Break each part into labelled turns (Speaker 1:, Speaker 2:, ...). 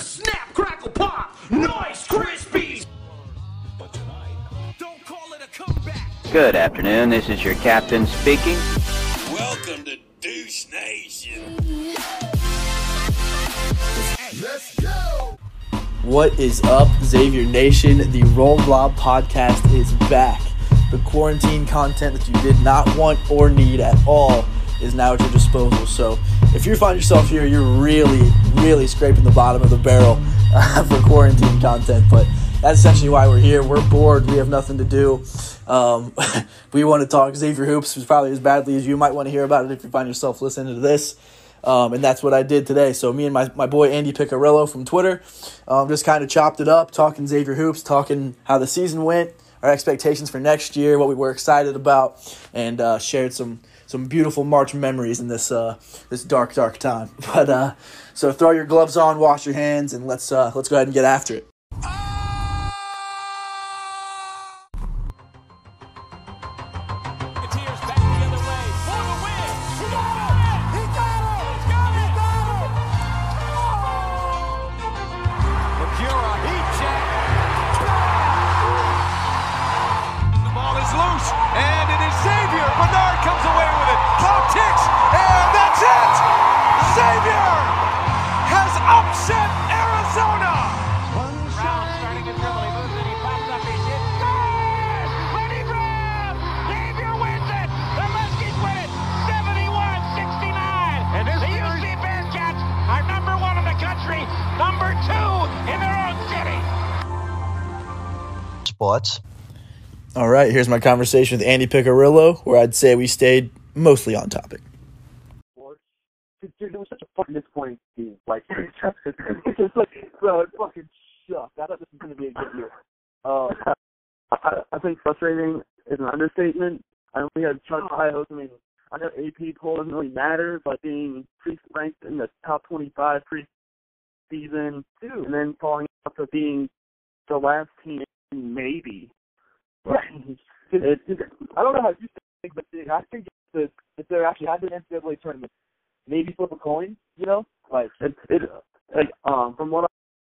Speaker 1: snap, crackle, pop, nice crispies.
Speaker 2: Good afternoon. This is your captain speaking.
Speaker 3: Welcome to Deuce Nation. Let's go.
Speaker 4: What is up, Xavier Nation? The Roll Blob podcast is back. The quarantine content that you did not want or need at all is now at your disposal. So if you find yourself here, you're really, really scraping the bottom of the barrel uh, for quarantine content. But that's essentially why we're here. We're bored. We have nothing to do. Um, we want to talk Xavier Hoops who's probably as badly as you might want to hear about it if you find yourself listening to this. Um, and that's what I did today. So me and my, my boy Andy Piccirillo from Twitter um, just kind of chopped it up, talking Xavier Hoops, talking how the season went, our expectations for next year, what we were excited about, and uh, shared some some beautiful March memories in this uh, this dark dark time. But uh, so throw your gloves on, wash your hands, and let's uh, let's go ahead and get after it. My conversation with Andy Piccirillo, where I'd say we stayed mostly on topic.
Speaker 5: Dude, it was such a fucking disappointing team. Like, it's just like, bro, it fucking sucked. I thought this was going to be a good year. Uh, I, I think frustrating is an understatement. I only had Chuck Pios. I mean, I know AP poll doesn't really matter, but being pre-ranked in the top 25 pre-season, and then falling up to being the last team, maybe.
Speaker 6: Right. It, it, I don't know how you think, but I think if, if there actually had been an NCAA tournament, maybe flip a coin, you know?
Speaker 5: Like, it, it like, um, from what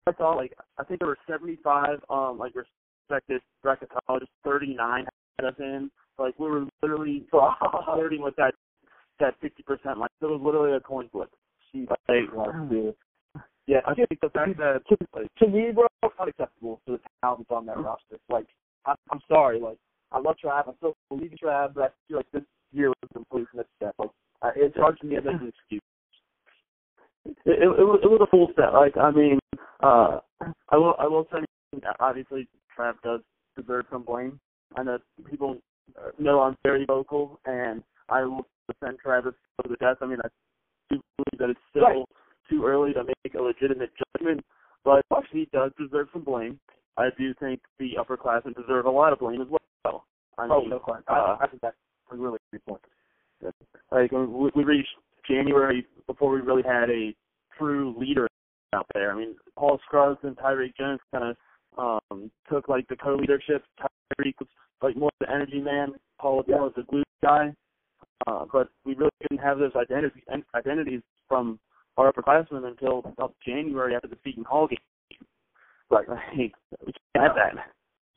Speaker 5: I saw, like, I think there were 75, um, like, respected bracketologists, 39 had us in. Like, we were literally flirting with that, that 60%. Like, it was literally a coin flip.
Speaker 6: She, like, dude.
Speaker 5: Yeah, I think the fact that
Speaker 6: to, to me, bro, unacceptable for the talent on that roster. Like, I, I'm sorry, like, I love Trav. I still believe in Trav, but I feel like this year was a complete misstep. Like, uh, it's hard for me to make an excuse.
Speaker 5: It, it, it, was, it was a full step. Like, I mean, uh, I will, I will say, obviously, Trav does deserve some blame. I know people know I'm very vocal, and I will defend Travis to the death. I mean, I do believe that it's still.
Speaker 6: Right
Speaker 5: too early to make a legitimate judgment, but he does deserve some blame. I do think the upperclassmen deserve a lot of blame as well. I
Speaker 6: oh, no question.
Speaker 5: Uh,
Speaker 6: I, think that's a really good point.
Speaker 5: Like we, we reached January before we really had a true leader out there. I mean, Paul Scruggs and Tyrique Jones kind of um, took like the co-leadership. Tyrique was like more the energy man. Paul was
Speaker 6: yeah.
Speaker 5: more the glue guy. Uh, but we really didn't have those identities identities from our upperclassmen until about January after the Seton Hall game.
Speaker 6: Right.
Speaker 5: Like, we can't have that.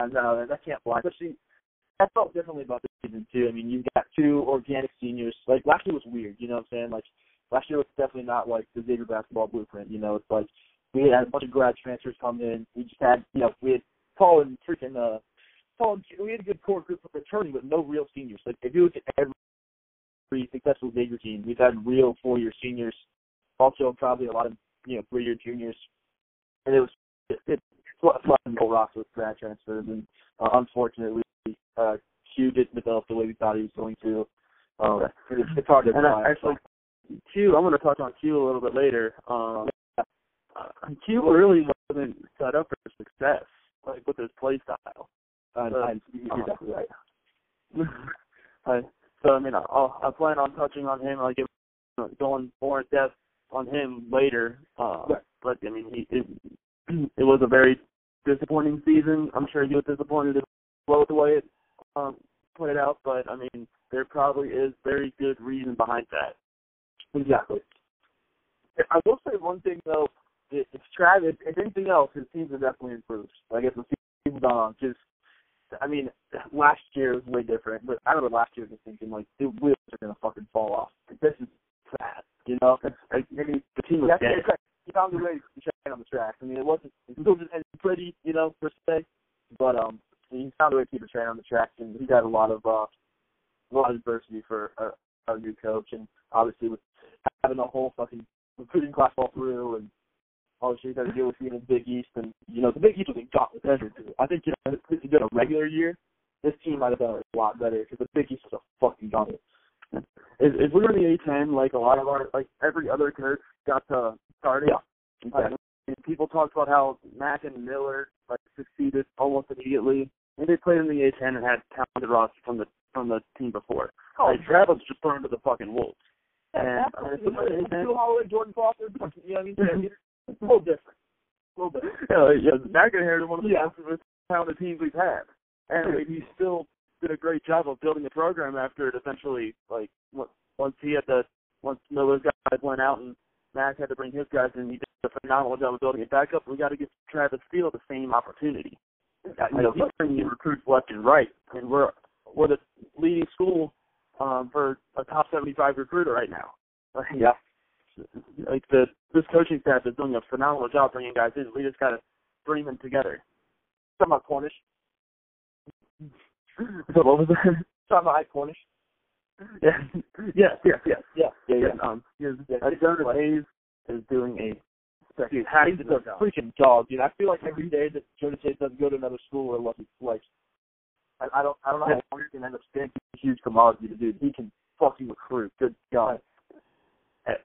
Speaker 6: I know that can't fly. Especially, I felt differently about this season too. I mean, you've got two organic seniors. Like last year was weird. You know what I'm saying? Like last year was definitely not like the Xavier basketball blueprint. You know, it's like we had a bunch of grad transfers come in. We just had, you know, we had Paul and freaking uh, Paul. And, we had a good core group of returning, but no real seniors. Like if you look at every successful Xavier team, we've had real four-year seniors also probably a lot of you know three year juniors, and it was it, it flattened the roster with grad transfers, and uh, unfortunately, uh, Q didn't develop the way we thought he was going to. Um, it's, it's hard to.
Speaker 5: And I, actually, Q, I'm going to touch on Q a little bit later. Um, uh, Q really wasn't set up for success, like with his play style.
Speaker 6: Uh, uh, you're definitely right.
Speaker 5: I, so I mean, I'll, I plan on touching on him, like going more in depth on him later. Uh,
Speaker 6: right.
Speaker 5: But I mean, he, it it was a very disappointing season. I'm sure he was disappointed as well with the way it um, played out. But I mean, there probably is very good reason behind that.
Speaker 6: Exactly. I will say one thing though. if if Travis, if anything else, his teams have definitely improved. Like as the season's on, just I mean, last year was way different, but I remember last year just thinking like the wheels are gonna fucking fall off. This is bad, you know.
Speaker 5: I, maybe the team was dead.
Speaker 6: like he found a way to train on the track. I mean, it wasn't it still didn't pretty, you know, per se, but um, he found a way to keep it train on the track, and he got a lot of uh, a lot of adversity for a, a new coach, and obviously with having the whole fucking recruiting class fall through, and all the shit you got to deal with being in the Big East, and you know the Big East was a gauntlet year too. I think you know if you did a regular year, this team might have done a lot better because the Big East was a fucking gauntlet.
Speaker 5: If, if we were in the A10, like a lot of our, like every other commit got to start it.
Speaker 6: Yeah.
Speaker 5: And people talked about how Mack and Miller like succeeded almost immediately. And they played in the A10 and had talented rosters from the from the team before.
Speaker 6: Oh,
Speaker 5: like, Travis just thrown to the fucking wolves. And
Speaker 6: Yeah,
Speaker 5: I mean,
Speaker 6: Bill Holloway, Jordan Crawford, you know what I mean? Mm-hmm. It's a little different. A little different.
Speaker 5: yeah, like, yeah, Mack inherited one of the
Speaker 6: Yeah.
Speaker 5: most talented teams we've had, and like, he still did a great job of building the program after it eventually like once he had the once Miller's guys went out and Mack had to bring his guys in, he did a phenomenal job of building it back up. We got to give Travis Steele the same opportunity. You know, bringing recruits left and right, and we're we're the leading school um, for a top 75 recruiter right now. Like,
Speaker 6: Yeah.
Speaker 5: like the this coaching staff is doing a phenomenal job bringing guys in. We just got to bring them together.
Speaker 6: Talking about Cornish.
Speaker 5: So what was that?
Speaker 6: Talking about Cornish.
Speaker 5: yeah. Yes, yes, yes.
Speaker 6: Yeah. Yeah, yeah.
Speaker 5: Um,
Speaker 6: Yeah.
Speaker 5: uh, Jonas Hayes is doing a
Speaker 6: Dude, he's a freaking dog, dude. I feel like every day that Jonas Hayes doesn't go to another school or like, like I, I don't, I don't know how long he can end up staying. He's a huge commodity, but dude. He can fucking recruit. Good God.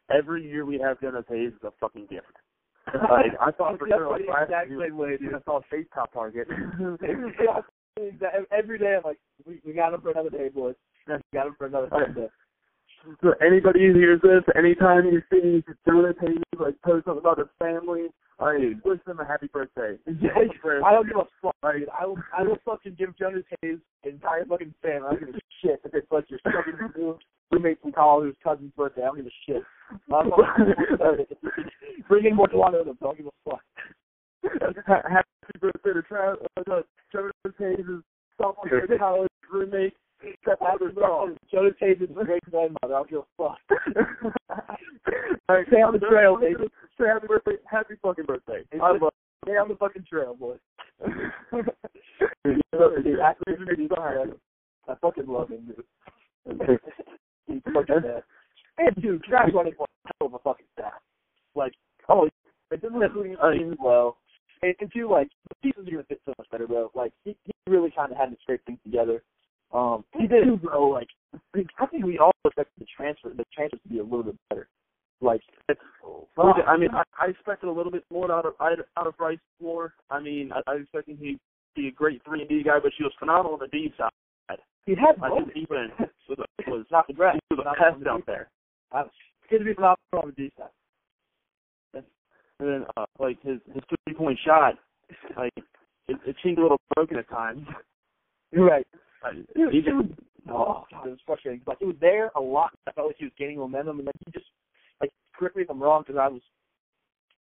Speaker 5: Every year we have Jonas Hayes is a fucking gift. Like, I thought for sure like
Speaker 6: the
Speaker 5: last
Speaker 6: exact
Speaker 5: year,
Speaker 6: same way, dude.
Speaker 5: I saw a top target.
Speaker 6: yeah, every day I'm like, we, we got him for another day, boys. We got him for another day.
Speaker 5: So anybody who hears this, anytime you see Jonas Hayes like post something about his family, I wish them a happy birthday.
Speaker 6: I don't give a fuck. Dude. I will, I will fucking give Jonas Hayes entire fucking family. I don't give a shit if it's like your fucking roommate from college, cousin's birthday. I don't give a shit. I'm Bring in more Toronto, I don't give a fuck.
Speaker 5: Happy birthday to Travis, uh, Jonas Hayes' sophomore year college roommate.
Speaker 6: Jonas Hayes is a great grandmother. I don't give a fuck.
Speaker 5: All right,
Speaker 6: Stay on the trail,
Speaker 5: Say
Speaker 6: baby.
Speaker 5: happy birthday, happy fucking birthday. I love
Speaker 6: Stay on the fucking trail, boy.
Speaker 5: it.
Speaker 6: Dude, actually, he's fine. I fucking love him, dude. He's fucking bad. And dude, Travis running a hell of a fucking staff. Like, oh, it doesn't including
Speaker 5: Uh,
Speaker 6: as well. And, and two, like, the pieces are gonna fit so much better, bro. Like, he, he really kind of had to scrape things together. Um, he did, bro. Like, I think we all expected the transfer, the transfers to be a little bit better. Like,
Speaker 5: Well, I mean, I, I expected a little bit more out of out of Bryce Moore. I mean, I, I expected he'd be a great three and D guy, but she was phenomenal on the D side.
Speaker 6: he had
Speaker 5: Like
Speaker 6: moments.
Speaker 5: defense was was
Speaker 6: not the grass.
Speaker 5: he was a pest out there.
Speaker 6: Good to be phenomenal on the defense.
Speaker 5: And then uh, like his his three point shot, like it, it seemed a little broken at times.
Speaker 6: You're right.
Speaker 5: He
Speaker 6: it
Speaker 5: just,
Speaker 6: was, oh, God, it was frustrating. Like it was there a lot. I felt like he was gaining momentum, and then he just like correct me if I'm wrong because I was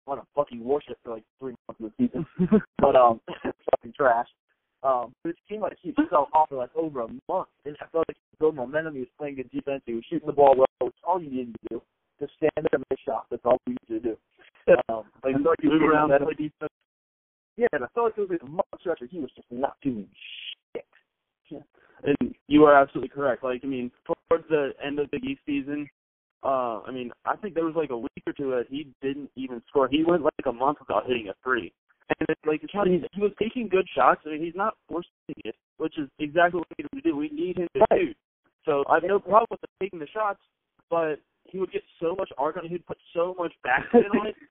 Speaker 6: on a fucking warship for like three months of the season, but um, fucking trash. Um, but it seemed like he fell off for like over a month, and I felt like he was building momentum. He was playing good defense. He was shooting the ball well. It's all you needed to do. Just stand there and make shots. That's all you needed to do. Um, like,
Speaker 5: and, like
Speaker 6: he was
Speaker 5: around,
Speaker 6: momentum.
Speaker 5: defense.
Speaker 6: Yeah, and I felt like it was like a month stretch where he was just not doing shit.
Speaker 5: And you are absolutely correct. Like I mean, towards the end of the Big East season, uh, I mean, I think there was like a week or two that he didn't even score. He went like a month without hitting a three. And it's like it's funny, he was taking good shots. I mean, he's not forcing it, which is exactly what we need to do. We need him to shoot. So I have no problem with him taking the shots, but he would get so much arc on it. He'd put so much backspin on it.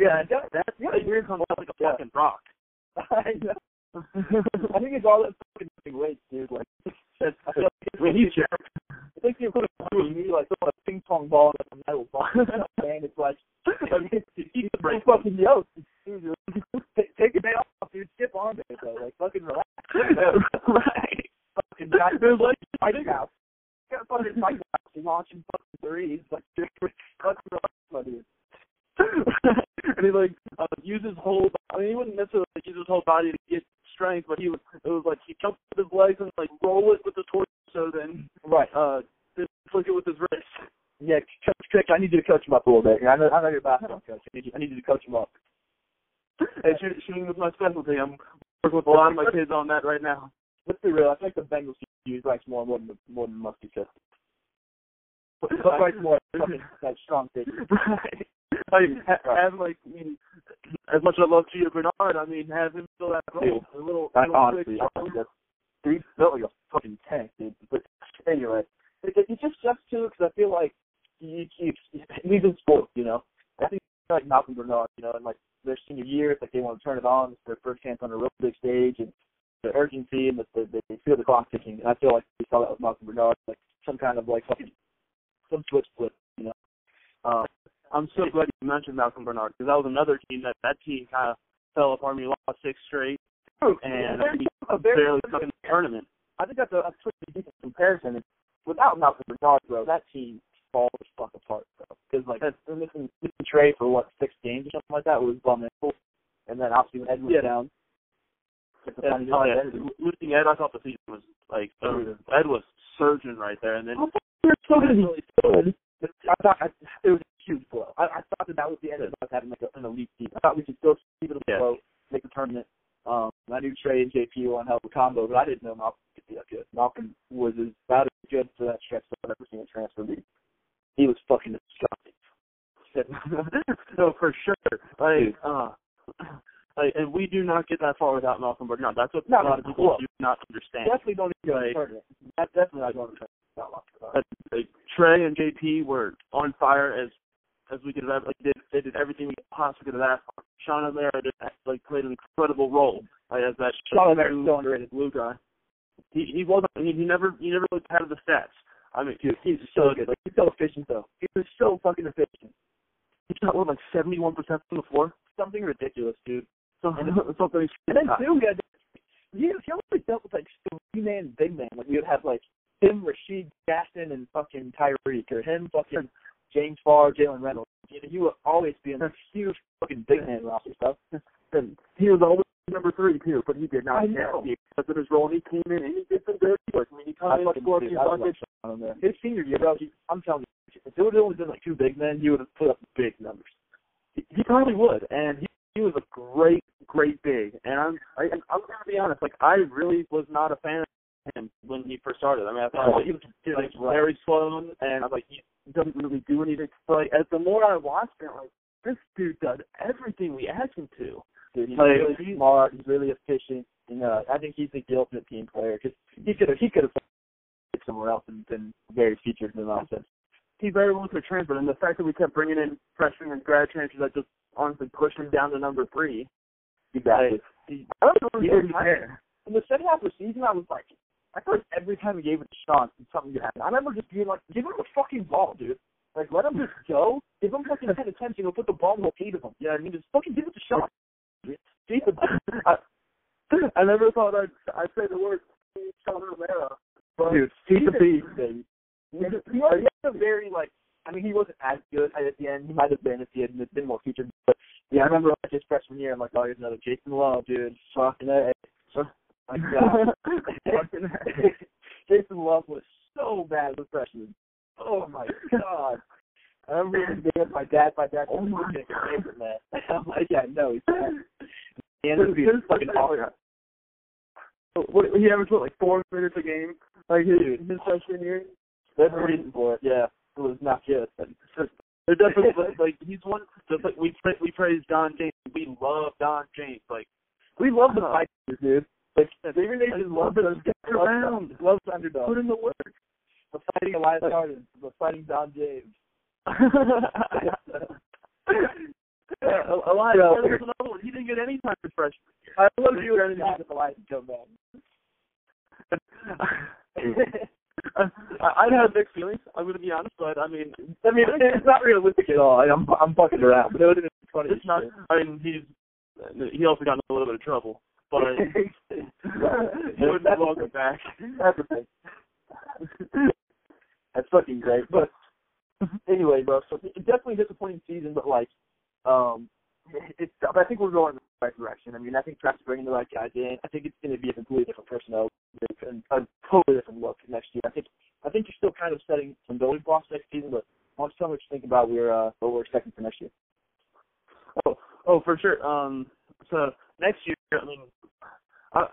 Speaker 6: Yeah, that,
Speaker 5: That's
Speaker 6: yeah,
Speaker 5: like weird comes out like a
Speaker 6: Yeah.
Speaker 5: fucking rock.
Speaker 6: I know. I think it's all that fucking weight, dude. Like, it's, I feel like
Speaker 5: When he's
Speaker 6: I think you put it through me like a ping pong ball and a metal ball, and it's like, I mean, he's so fucking yoked. Take, take a day off, dude. Skip on there, though. Like, fucking relax.
Speaker 5: right.
Speaker 6: fucking
Speaker 5: It was like
Speaker 6: Mike House. Got fucking Mike House launching fucking threes. Like, dude, fucking relax, my dude.
Speaker 5: and he like uh, use his whole. I mean, he wouldn't necessarily use his whole body to get strength, but he was. It was like he jumped with his legs and like roll it with the torso, then
Speaker 6: Right.
Speaker 5: uh, then flick it with his wrist.
Speaker 6: Yeah, Coach Trick, I need you to coach him up a little bit. I know, I know you're a basketball coach. I need you, I need you to coach him up.
Speaker 5: And shooting, shooting was my specialty. I'm working with a lot of my kids on that right now.
Speaker 6: Let's be real. I think the Bengals use Bryce more more than more than Muskie. But Bryce Moore is that strong safety.
Speaker 5: right. Like, ha- have like, I mean, as much as I love Gio Bernard, I mean, have him fill that role. A little,
Speaker 6: I, honestly, I think that's he's built like a fucking tank, dude. But anyway, it, it, it just sucks too because I feel like he keeps he's in sports, you know. I think like Malcolm Bernard, you know, and like their senior year, it's like they want to turn it on. It's their first chance on a real big stage, and the urgency and the, the, they feel the clock ticking. And I feel like we saw that with Malcolm Bernard, like some kind of like fucking some switch flip, you know.
Speaker 5: Uh, I'm so glad you mentioned Malcolm Bernard because that was another team that that team kind of fell apart. We lost six straight and we
Speaker 6: a very
Speaker 5: barely took in the tournament.
Speaker 6: I think that's a, a pretty decent comparison. Without Malcolm Bernard, bro, that team falls the fuck apart, bro. Because like that's they're missing missing Trey for what six games or something like that was bum ankle, and then obviously when Ed went
Speaker 5: Yeah.
Speaker 6: down.
Speaker 5: And, oh, yeah, losing Ed, I thought the season was like uh, Ed was surging right there, and then
Speaker 6: I thought we were be good. I thought I, it was a huge blow. I, I thought that that was the end of us having like a, an elite team. I thought we could still keep it
Speaker 5: Yeah.
Speaker 6: afloat, make the tournament. Um, I knew Trey and JP were on hell of a combo, but I didn't know Malcolm could be that good. Malcolm was as about as good for that stretch that I've ever seen in transfer league. He was fucking disgusting.
Speaker 5: no, for sure. Like, uh, like, and we do not get that far without Malcolm Bernard. That's what
Speaker 6: No,
Speaker 5: a lot of people
Speaker 6: well,
Speaker 5: do not understand.
Speaker 6: Definitely don't even
Speaker 5: Like-
Speaker 6: tournament. That definitely not going to the tournament. without Malcolm Bernard.
Speaker 5: Uh, like Trey and JP were on fire as as we could have like did they did everything we possibly could have asked for. Sean O'Mara did like played an incredible role like, as that
Speaker 6: Sean O'Mara's
Speaker 5: true
Speaker 6: so underrated.
Speaker 5: blue guy. He he wasn't he, he never he never really had the stats. I mean
Speaker 6: Dude, he's so good. Like he's so efficient though. He was so fucking efficient.
Speaker 5: he shot what like seventy one percent from the floor.
Speaker 6: Something ridiculous, dude.
Speaker 5: So
Speaker 6: And
Speaker 5: something
Speaker 6: And then too, he had he, he always dealt with like three man, big man. Like we would have like him, Rasheed Jackson, and fucking Tyrique, or him, fucking James Farr, Jalen Reynolds. You know, he would always be in this huge fucking big man roster stuff.
Speaker 5: and he was always number three too, but he did not
Speaker 6: I know.
Speaker 5: because of his role. And he came in and he did some dirty work. I mean, he
Speaker 6: I
Speaker 5: came in scored a few buckets.
Speaker 6: His senior year, bro. He, I'm telling you, if it would have only been like two big men, he would have put up big numbers.
Speaker 5: He, he probably would, and he, he was a great, great big. And I'm, I, I'm gonna be honest. Like, I really was not a fan of him when he first started. I mean, I thought he was like very slow, and I'm like, he doesn't really do anything. But like, as the more I watched it, like, this dude does everything we ask him to.
Speaker 6: Dude, he's
Speaker 5: Like,
Speaker 6: really
Speaker 5: he-
Speaker 6: smart. He's really efficient. And uh, I think he's the ultimate team player because he could have he could have played somewhere else and been very featured in the nonsense.
Speaker 5: He very well could transfer, and the fact that we kept bringing in freshmen and grad transfers that just honestly pushed him down to number three.
Speaker 6: Exactly.
Speaker 5: He,
Speaker 6: I don't know
Speaker 5: he didn't care.
Speaker 6: in the second half of the season, I was like, I feel like every time he gave it to Sean, something good happened. I remember just being like, give him the fucking ball, dude. Like, let him just go. Give him fucking 10 attempts, you know, put the ball in the feet of him. Yeah, I mean, just fucking give it to Sean. Keep it.
Speaker 5: I, I never thought I'd, I'd say the word Sean Romero. But
Speaker 6: Dude,
Speaker 5: he's a beast.
Speaker 6: baby. He was, he was a very, like, I mean, he wasn't as good at the end. He might have been if he had been more featured. But, yeah, I remember like his freshman year, I'm like, oh, here's another Jason Love, dude. Fucking A. My God. Jason Love was so bad with a freshman. Oh my god. I remember him being with my dad. My dad
Speaker 5: Oh my God.
Speaker 6: favorite man. I'm like, yeah, no, he's bad. And it
Speaker 5: his
Speaker 6: fucking awesome.
Speaker 5: What, he averaged what, like four minutes a game, like his, his freshman year.
Speaker 6: There's a reason for it. Yeah, it was not good.
Speaker 5: They're definitely like, like he's one. Just like we pra- we praise Don James. We love Don James. Like
Speaker 6: we love the
Speaker 5: Uh,
Speaker 6: fighters, dude. Like Xavier Nation
Speaker 5: love
Speaker 6: loves
Speaker 5: the
Speaker 6: those
Speaker 5: stick around.
Speaker 6: Loves underdog.
Speaker 5: put in the work.
Speaker 6: The fighting Elias Gardens. The fighting Don James.
Speaker 5: Elias. Gordon was another one. He didn't get any time his freshman year.
Speaker 6: I love you were in the Elias come back.
Speaker 5: I, I'd have mixed feelings. I'm to be honest, but I mean,
Speaker 6: I mean, it's not realistic at all. I'm I'm fucking around, but it would have been funny.
Speaker 5: it's not. I mean, he's he also got in a little bit of trouble, but he wouldn't
Speaker 6: That's-
Speaker 5: welcome back.
Speaker 6: That's. That's fucking great. But anyway, bro, so it's definitely a disappointing season, but like, um, it's. But I think we're going in the right direction. I mean, I think Travis bringing the right guys in. I think it's going to be a completely different personnel and a totally different look next year. I think. I think you're still kind of setting some building blocks next season, but I want to tell me what you think about we're uh, what we're expecting for next year.
Speaker 5: Oh, oh, for sure. Um, so next year, I mean, I,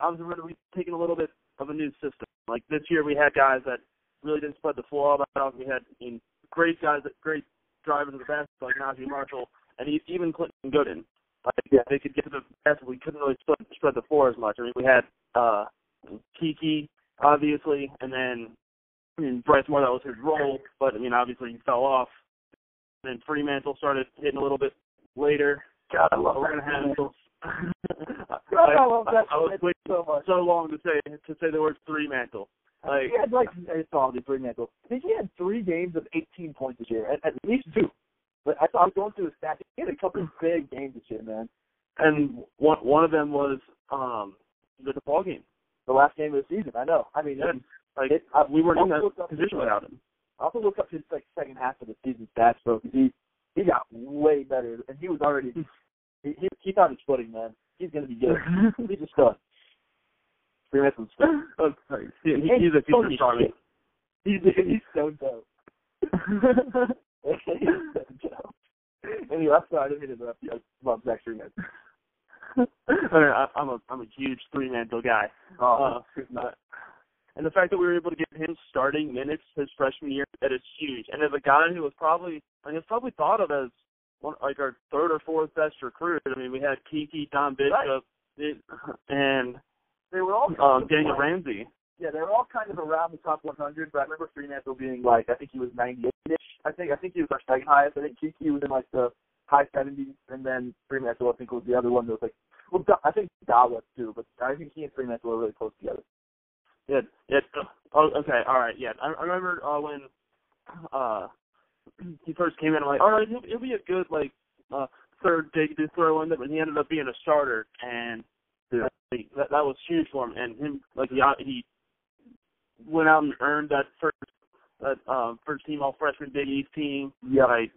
Speaker 5: I was be taking a little bit of a new system. Like this year, we had guys that really didn't spread the floor all that out. We had I mean, great guys, that great drivers of the best, like Naji Marshall, and even Quentin Goodin. Like yeah, they could get to the basket. We couldn't really spread, spread the floor as much. I mean, we had uh Kiki, obviously, and then I mean Bryce Moore. That was his role, but I mean, obviously he fell off. And then Freemantle started hitting a little bit later.
Speaker 6: God, I love
Speaker 5: We're gonna have.
Speaker 6: God, I love that
Speaker 5: I was waiting
Speaker 6: so much.
Speaker 5: so long to say to say the word three mantle. Like
Speaker 6: he had like it's all the three mantle. I think he had three games of 18 points this year, at, at least two. But I thought I was going through his stats. He had a couple of big games this year, man.
Speaker 5: and one one of them was um the ball game.
Speaker 6: The last game of the season. I know. I mean,
Speaker 5: Yeah.
Speaker 6: it,
Speaker 5: Like
Speaker 6: it, I,
Speaker 5: we weren't in
Speaker 6: I
Speaker 5: that position without him.
Speaker 6: I also looked up his like second half of the season stats, bro. 'cause he he got way better, and he was already he he, he found his footing, man. He's gonna be good. He's a stud. Freemason's
Speaker 5: Oh, sorry. He, he, he's a
Speaker 6: Tony
Speaker 5: superstar.
Speaker 6: shit. He's he's so dope. he's so dope. Anyway, I'm sorry, I didn't mean to interrupt you. I love Zach Freeman.
Speaker 5: I I'm a I'm a huge three mantle guy.
Speaker 6: Oh,
Speaker 5: Uh, and the fact that we were able to get him starting minutes his freshman year, that is huge. And as a guy who was probably, I mean, was probably thought of as one like our third or fourth best recruit. I mean, we had Kiki, Dahmir Bishop, it, and
Speaker 6: they were all
Speaker 5: um, Daniel Ramsey.
Speaker 6: Yeah, they were all kind of around the top 100, but I remember Freemantle being like, I think he was 98-ish. I think I think he was our second highest. I think Kiki was in like the high 70s, and then Freemantle I think was the other one that was like, well, I think Dawa too, but I think he and Freemantle were really close together.
Speaker 5: Yeah, yeah. Oh, okay, all right, yeah. I, I remember uh, when uh he first came in. I'm like, all right, he'll, he'll be a good like uh third big to throw in, but he ended up being a starter, and
Speaker 6: Yeah.
Speaker 5: like, that that was huge for him. And him like he he went out and earned that first that um first team all freshman Big East team.
Speaker 6: Yeah,
Speaker 5: Like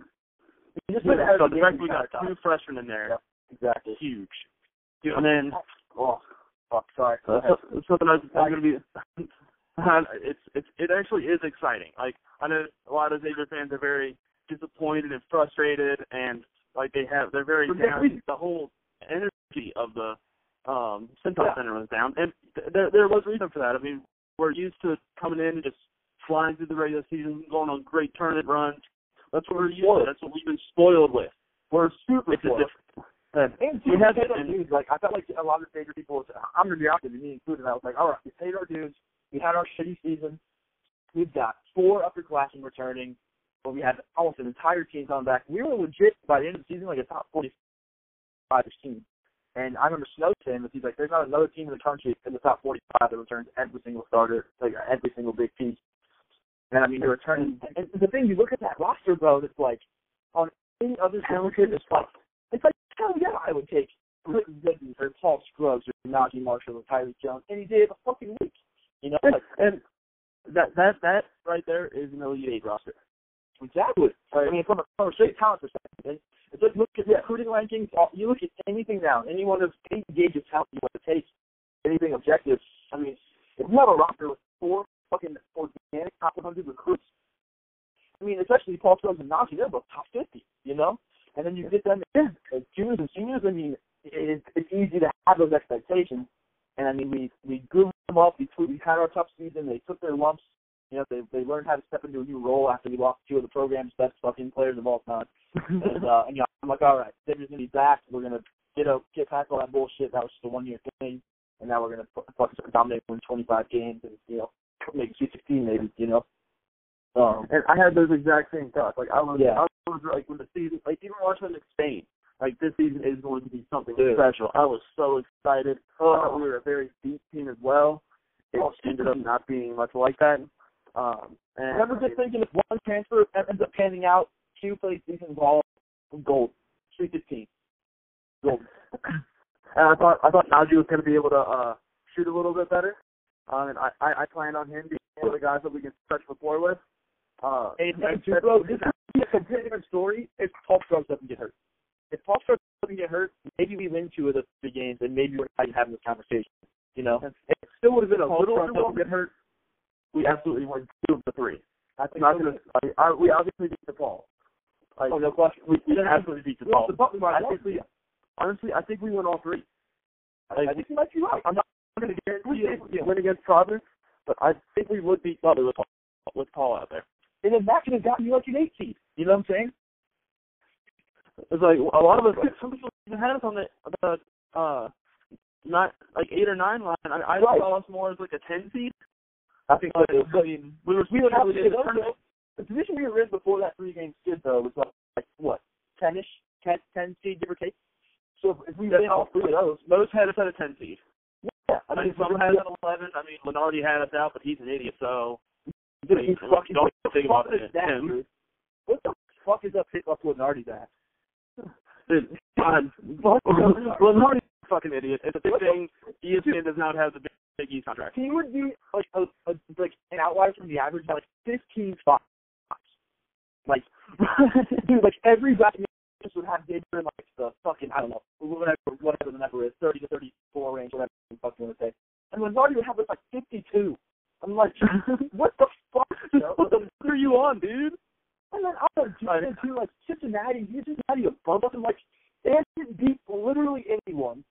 Speaker 6: he just
Speaker 5: so
Speaker 6: been ahead
Speaker 5: the
Speaker 6: the
Speaker 5: fact we got two freshmen in there,
Speaker 6: Yeah. Exactly.
Speaker 5: huge. And then
Speaker 6: Oh, fuck, sorry.
Speaker 5: Uh, so- something I I'm gonna be. It's it's it actually is exciting. Like I know a lot of Xavier fans are very disappointed and frustrated, and like they have they're very down. The whole energy of the um Central
Speaker 6: Yeah.
Speaker 5: Center was down, and th- there there was reason for that. I mean, we're used to coming in and just flying through the regular season, going on great tournament runs. That's what we're used to. That's what we've been spoiled with.
Speaker 6: We're super
Speaker 5: It's
Speaker 6: spoiled.
Speaker 5: different. And
Speaker 6: And
Speaker 5: we had
Speaker 6: our
Speaker 5: and-.
Speaker 6: Like I felt like a lot of favorite people. Was, I'm gonna be honest with you, me included. I was like, all right, we paid our dues. We had our shitty season. We've got four upperclassmen returning, but we had almost an entire team coming back. We were legit by the end of the season like a top 45 team. And I remember Snow saying that he's like, there's not another team in the country in the top 45 that returns every single starter, like every single big piece. And I mean, they're returning. And the thing, you look at that roster, bro, it's like on any other talented, it's like it's like hell yeah, I would take Quentin Goodin or Paul Scruggs or Naji Marshall or Tyrique Jones any day of the fucking week. You know,
Speaker 5: and,
Speaker 6: like
Speaker 5: and that that that right there is an Elite Eight roster.
Speaker 6: exactly. I mean, from a, from a straight talent perspective, it's like look at the recruiting rankings. all- You look at anything now, any one of any gauge of talent you want to take, anything objective. I mean, if you have a roster with four fucking organic top 100 recruits, I mean, especially Paul Scruggs and Naji, they're both top 50. You know, and then you get them in as juniors and seniors. I mean, it, it's easy to have those expectations. And I mean, we we grew them up. We we had our tough season. They took their lumps. You know, they they learned how to step into a new role after we lost two of the program's best fucking players of all time. and, uh, and you know, I'm like, all right, Xavier's gonna be back. We're gonna get a get past all that bullshit. That was just a one year thing, and now we're gonna fucking start dominating, win 25 games, and you know, make Sweet 16 maybe. You know. Um,
Speaker 5: And I had those exact same thoughts. Like I was,
Speaker 6: Yeah.
Speaker 5: I was like when the season, like even watching them in Spain, like this season is going to be something
Speaker 6: Dude.
Speaker 5: special. I was so excited. Thought we were a very deep team as well. It ended up not being much like that. Um, and
Speaker 6: I remember just thinking if one transfer ends up panning out, Q plays decent ball, gold. Sweet 15. Gold.
Speaker 5: and I thought I thought Naji was going to be able to uh, shoot a little bit better. Um, and I, I I planned on him being one of the guys that we can stretch the floor with. Uh,
Speaker 6: And,
Speaker 5: and-
Speaker 6: and bro, this is a completely different story if Paul Scruggs doesn't get hurt. If Paul starts to get hurt, maybe we win two of the three games, and maybe we're not even having this conversation. You know, it still would have been a
Speaker 5: Paul
Speaker 6: little little
Speaker 5: get hurt. We absolutely win two of the three.
Speaker 6: I think
Speaker 5: Not
Speaker 6: so.
Speaker 5: gonna. I, I, we obviously beat the Paul. Like,
Speaker 6: Oh no question.
Speaker 5: we, we
Speaker 6: absolutely beat the Paul.
Speaker 5: the but I think we, honestly, I think we win all three.
Speaker 6: I think you might be right.
Speaker 5: I'm not going to guarantee you we win against Providence, but I think we would beat Butler with Paul, with Paul out there.
Speaker 6: And then that could have gotten you like an eight seed. You know what I'm saying?
Speaker 5: It's like a lot of us. Some people even had us on the the uh, not like eight or nine line. I, I
Speaker 6: Right.
Speaker 5: saw us more as like a ten seed.
Speaker 6: I think
Speaker 5: But,
Speaker 6: so.
Speaker 5: I mean, we were we were
Speaker 6: Have to
Speaker 5: the.
Speaker 6: The position we were in before that three game skid though was like, like what, ten-ish, ten, ten seed give or take. So if, we win all three of those,
Speaker 5: Most had us at a ten seed.
Speaker 6: yeah,
Speaker 5: I mean, some had us at eleven. I mean, Lunardi had us out, but he's an idiot. So
Speaker 6: Dude,
Speaker 5: I mean,
Speaker 6: fucking
Speaker 5: don't think about it. Him.
Speaker 6: What the fuck is up with Nardi's ass?
Speaker 5: God, Lunardi's a fucking idiot. It's a big thing. ESPN does not have the big, big East contract.
Speaker 6: He would be like a, a like an outlier from the average by like fifteen spots. Like dude, like every black just would have Xavier in like the fucking I don't know, whatever whatever the number is, thirty to thirty four range, whatever the fuck you fucking want to say. And Lenardi would have this like fifty two. I'm like, what the fuck?
Speaker 5: what the fuck are you on, dude?
Speaker 6: And then other Houston too, like Cincinnati, Cincinnati above us, and like they didn't beat literally anyone.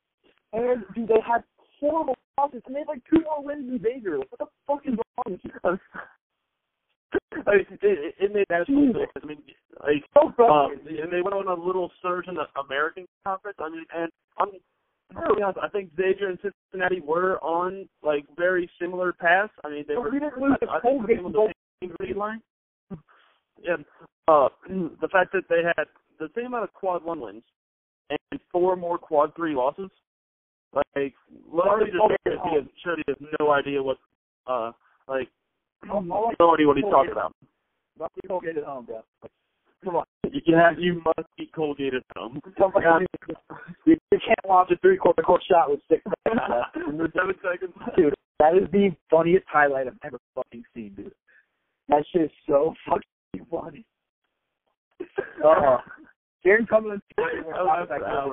Speaker 6: And dude, they had horrible losses, and they had like two more wins than Xavier. Like, what the fuck is wrong with?
Speaker 5: I mean, it, it, made sense. I mean, like,
Speaker 6: So
Speaker 5: um, and they went on a little surge in the American Conference. I mean, and I'm really honest. I think Xavier and Cincinnati were on like very similar paths. I mean, they
Speaker 6: But
Speaker 5: were.
Speaker 6: we didn't lose
Speaker 5: I,
Speaker 6: the
Speaker 5: I
Speaker 6: whole game.
Speaker 5: were on the same line. And uh, the fact that they had the same amount of quad one wins and four more quad three losses, like Larry just he has, showed he has no idea what, uh, like
Speaker 6: oh,
Speaker 5: no idea what he's talking about.
Speaker 6: Colgate at home. Come on.
Speaker 5: You can have, you must be Colgate at home.
Speaker 6: You, you can't launch a three quarter court shot with six seconds.
Speaker 5: Seven seconds.
Speaker 6: Dude, that is the funniest highlight I've ever fucking seen, dude. That shit is so fucking funny. Oh. Jarron Cumberland.
Speaker 5: Oh, that's proud.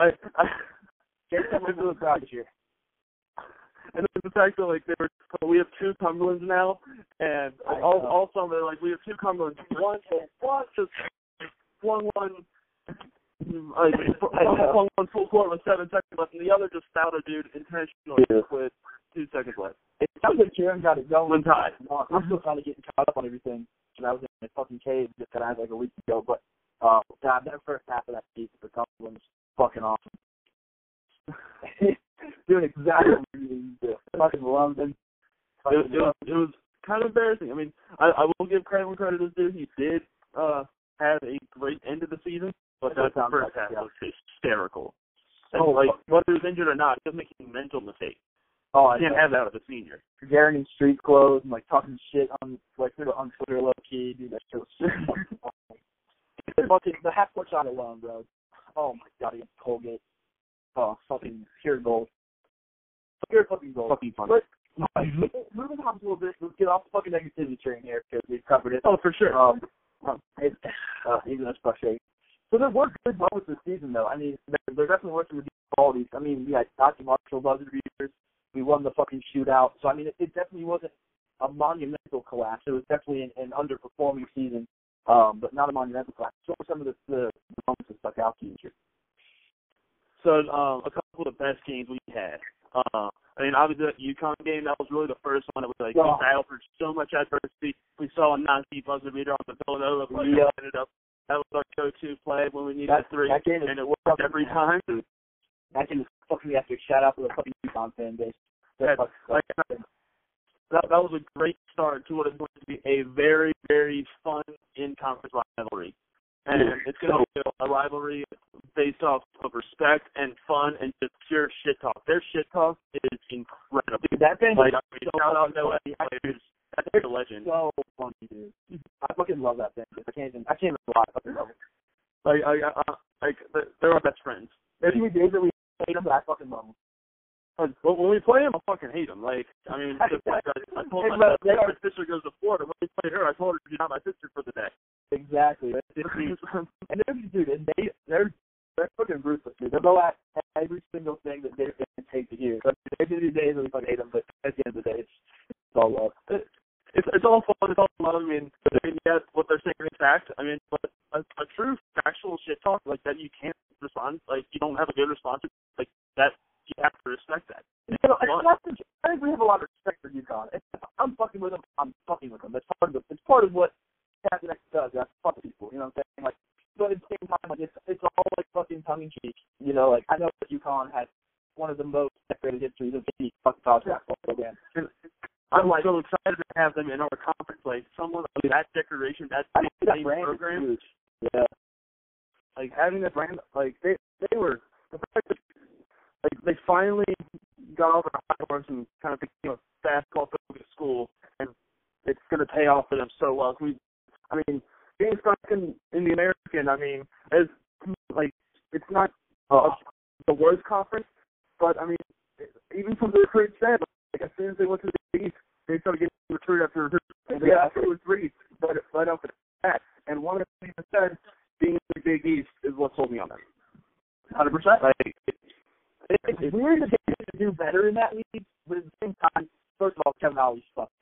Speaker 5: I, I,
Speaker 6: Jarron Cumberland's really proud this year.
Speaker 5: and then the fact that like they were, we have two Cumberlands now, and
Speaker 6: I
Speaker 5: all all summer like we have two Cumberlands. One, one just flung one, like flung one full court with seven seconds left, and the other just fouled a dude intentionally
Speaker 6: Yeah.
Speaker 5: with two seconds left.
Speaker 6: It sounds like Jarron got it going.
Speaker 5: One tie.
Speaker 6: I'm still trying to get caught up on everything. And I was in a fucking cave just got out like a week ago. But uh God, that first half of that season for Cumberland was fucking awesome. Doing exactly what to do. Fucking London.
Speaker 5: It, it, was, it was kind of embarrassing. I mean, I, I will give credit when credit is due. He did uh have a great end of the season, but
Speaker 6: That
Speaker 5: first half
Speaker 6: yeah.
Speaker 5: was hysterical. And
Speaker 6: Oh,
Speaker 5: like whether he was injured or not, he was making mental mistakes.
Speaker 6: Oh, I
Speaker 5: can't have that with a senior.
Speaker 6: Jarron in street clothes and like talking shit on like on Twitter low key, dude. That shit was. The fucking the half court shot alone, bro. Oh my god, against Colgate. Oh, fucking pure gold. Pure fucking gold.
Speaker 5: Fucking fun.
Speaker 6: But moving on a little bit, let's get off the fucking negativity train here because we've covered it.
Speaker 5: Oh, for sure.
Speaker 6: Um, um, it, uh, even that's frustrating. So there were good moments this season, though. I mean, there, there definitely were some redeeming qualities. I mean, we had Dr. Marshall buzzer beaters. We won the fucking shootout. So I mean, it, it definitely wasn't a monumental collapse. It was definitely an, an underperforming season, um, but not a monumental collapse. So what were some of the, the moments that stuck out to you?
Speaker 5: So um, a couple of the best games we had. Uh, I mean, obviously that UConn game that was really the first one that was like we
Speaker 6: Oh.
Speaker 5: battled for so much adversity. We saw a Naji buzzer beater on the Villanova play.
Speaker 6: Yeah.
Speaker 5: Ended up that was our go-to play when we needed
Speaker 6: That-
Speaker 5: three,
Speaker 6: that game
Speaker 5: and it worked every time.
Speaker 6: That can fucking me after shout out to the fucking UConn fan base.
Speaker 5: Like, that that was a great start to what is going to be a very very fun in-conference rivalry, and it's going to be a rivalry based off of respect and fun and just pure shit talk. Their shit talk is incredible.
Speaker 6: Dude, that fan
Speaker 5: Like,
Speaker 6: base
Speaker 5: I mean,
Speaker 6: so
Speaker 5: shout out Noah players. That's a legend.
Speaker 6: so funny, dude. I fucking love that base. I can't even. I can't even lie. I fucking love it.
Speaker 5: Like, I, I, like they're- our best friends.
Speaker 6: There's even days that we hate them, but I fucking love them.
Speaker 5: Like, When when we play them, I fucking hate them. Like, I mean, like I, I told my my
Speaker 6: are-
Speaker 5: sister goes to Florida. When we played her, I told her you're not my sister for the day.
Speaker 6: exactly. That's it, dude. and they're dude, and they they're they're fucking ruthless, dude. They'll go at every single thing that they're gonna take to hear. So there's gonna be days when we fucking hate them, but at the end of the day, it's, it's all love.
Speaker 5: It's it's all fun. It's all love. I mean, yeah, what they're saying is fact. I mean, but a, a true factual shit talk like that, you can't respond. Like you don't have a good response. Like that, you have to respect that.
Speaker 6: You know, it's I think we have a lot of respect for UConn. If I'm fucking with them. I'm fucking with them. That's part of it's part of what Captain X does. That's fuck people. You know what I'm saying? Like, but at the same time, like it's it's all like fucking tongue in cheek. You know, like I know that UConn has one of the most decorated histories of any fucking college basketball program.
Speaker 5: I'm like so excited to have them in our conference. Like someone of that decoration, that
Speaker 6: I think that
Speaker 5: same
Speaker 6: brand
Speaker 5: program,
Speaker 6: is huge. Yeah.
Speaker 5: like having that brand, like they they were the fact that like they finally got over the high horse and kind of became a basketball focused school, and it's going to pay off for them so well. We, I mean, being stuck in, in the American, I mean, is like it's not uh, the worst conference, but I mean, even from the recruits said, like as soon as they went to the East, they started getting recruited after recruit, and they
Speaker 6: Yeah.
Speaker 5: after it was three, but right off the bat. And one of the things that said, being in the Big East is what sold me on them.
Speaker 6: Hundred percent.
Speaker 5: Like, it, it,
Speaker 6: It's weird that they could do better in that league, but at the same time, first of all, Kevin Ollie fucked.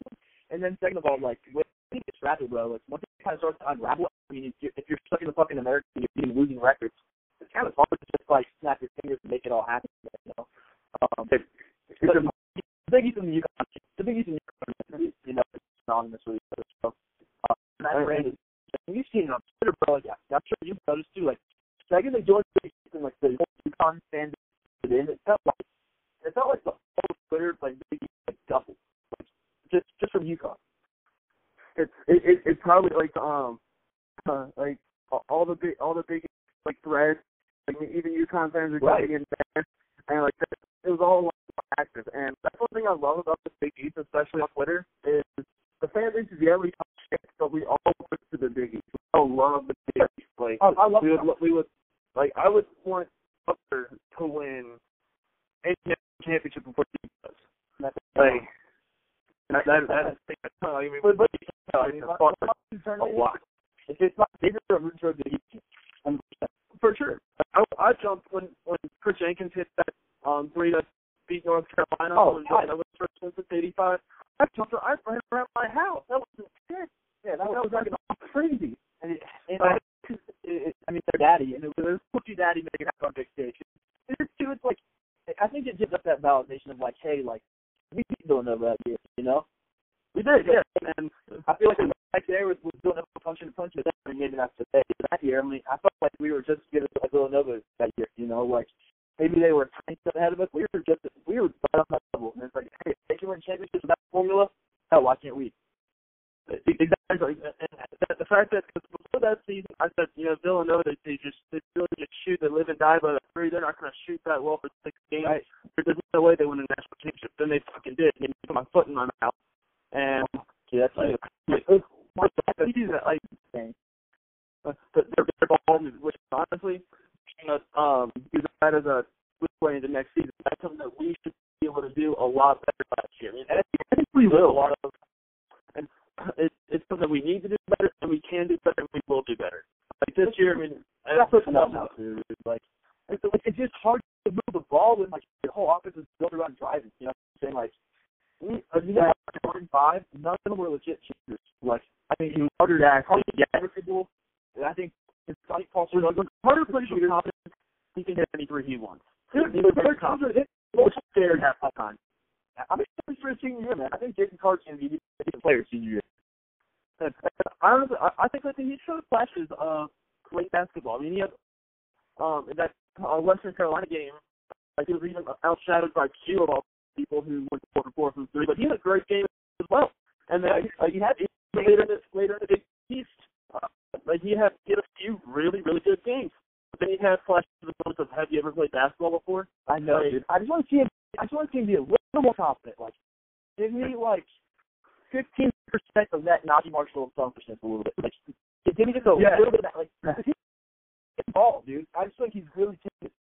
Speaker 6: And then second of all, like when it gets rapid, bro, like once it kind of starts to unravel, I mean, if you're, if you're stuck in the fucking American, you're getting losing records. It's kind of hard to just like snap your fingers and make it all happen. You know, um,
Speaker 5: It-
Speaker 6: it's the Big East and the UConn, the Big East and UConn, you know, synonymous with each other. So, uh, that brand is. You've seen it on Twitter, bro. Like, yeah, I'm sure you've noticed too. Like, the second they joined the East and like the whole UConn fans it it felt like it felt like the whole Twitter like Big East like doubled, like just just from UConn.
Speaker 5: it's it, it it's probably like um uh, like all- all the big all the big like threads like even UConn fans are
Speaker 6: Right.
Speaker 5: getting in there and like that, it was all active and that's one thing I love about the Big East especially on Twitter is the fan base is yeah we talk shit but we all look to the Big East we all love the Big East like
Speaker 6: Oh, I love
Speaker 5: we would we would like I would want Butler to win any championship before he does like that that that's I mean
Speaker 6: But, but
Speaker 5: I mean, I fought for a lot.
Speaker 6: If it's not bigger, I'm rooting for the Big East. 100%.
Speaker 5: For sure. I, I jumped when when Kris Jenkins hit that um three to beat North Carolina.
Speaker 6: Oh, God.
Speaker 5: that was first since it's eighty five. I jumped I ran around my house. That was intense.
Speaker 6: Yeah, that
Speaker 5: That was
Speaker 6: was
Speaker 5: like crazy.
Speaker 6: and it, and I, it, it, I mean, their daddy, and it was Cookie Daddy making it on big stage. It's too. It's like I think it gives us that validation of like, hey, like we beat Villanova that year, you know.
Speaker 5: We did, yeah. And
Speaker 6: I feel like the back there was, was Villanova punching and punching. I mean, maybe not today, that year. I mean, I felt like we were just getting like Villanova that year, you know, like maybe they were a tiny step ahead of us. We were just we were right on that level, and it's like, hey, they can win championships with that formula. Hell, why can't we?
Speaker 5: exactly. And the, fact that 'cause before that season, I said, you know, Villanova, they, they just they really just shoot, they live and die by the three. They're not going to shoot that well for six games.
Speaker 6: Right.
Speaker 5: There's no way they win a national championship. Then they fucking did. And put my foot in my mouth. And
Speaker 6: Yeah, that's
Speaker 5: like,
Speaker 6: like,
Speaker 5: see that, like, uh, the- their their ball, which honestly, um, use that as a way into next season. That's something that we should be able to do a lot better last year. I mean, I think we will. A lot of, and it, it's something we need to do better, and we can do better, and we will do better. Like this year, I mean,
Speaker 6: that's what's
Speaker 5: enough
Speaker 6: now, dude. Like, it's, like, it's just hard to move the ball when like your whole offense is built around driving. You know what I'm saying? Like, we, uh, you know, five, none of them were legit shooters. Like, I mean, he was Carter Dash, Carter Dash, and I think it's Sonny Paul.
Speaker 5: You know, Carter plays with confidence, he can hit any three he wants.
Speaker 6: Dude,
Speaker 5: He was
Speaker 6: they're
Speaker 5: very confident.
Speaker 6: Well, scared half the time. I'm excited for his senior year, man. I think Jason Carter's going to be a player senior year.
Speaker 5: And I honestly, I, I think that he showed flashes of great basketball. I mean, he had um in that uh, Western Carolina game, like he was even outshadowed by Q of all people who went four for four from three. But he had a great game as well. And then uh, he had later in the later in the Big East, uh, like he had he had a few really really good games. But then he had flashes of the moments of have you ever played basketball before?
Speaker 6: I know,
Speaker 5: Like,
Speaker 6: dude. I just want to see him. I just want to see him be a little more confident. Like, give me like fifteen percent of that Naji Marshall selfishness a little bit. Like, give me just a
Speaker 5: Yeah.
Speaker 6: little bit of that. Like, he's involved, dude. I just think he's really timid.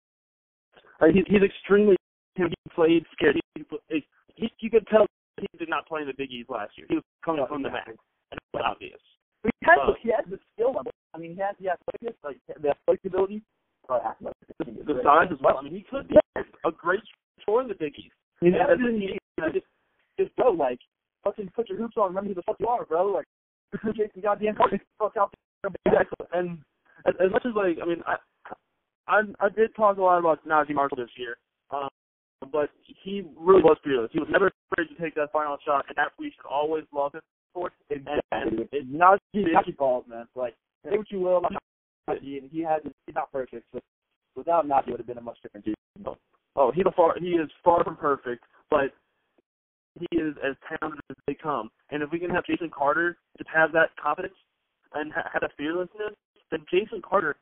Speaker 5: Uh, he, he's extremely. He played scared. He, he, he, you could tell he did not play in the Big East last year. He was coming
Speaker 6: No,
Speaker 5: from the
Speaker 6: exactly.
Speaker 5: Back, and it obvious.
Speaker 6: He has,
Speaker 5: Uh,
Speaker 6: he has the skill level. I mean, he has the athletic, like the athletic ability. Uh, athletic,
Speaker 5: the size as well. I mean, he could be a great scorer in the Big East. Yeah,
Speaker 6: better
Speaker 5: that's-
Speaker 6: than you. Just, just bro, like fucking put your hoops on. Remember who the fuck you are, bro. Like Jason goddamn fuck out there.
Speaker 5: Exactly. And as, as much as like, I mean, I, I I did talk a lot about Naji Marshall this year, um, but he really was fearless. He was never afraid to take that final shot, and that we should always love him for. And, and
Speaker 6: It's not his balls, man. Like say what you will about Naji, and he has he's not perfect, but without Naji, it would have been a much different team.
Speaker 5: oh, he's a far he is far from perfect, but he is as talented as they come. And if we can have Jason Carter just have that confidence and ha- have that fearlessness, then Jason Carter,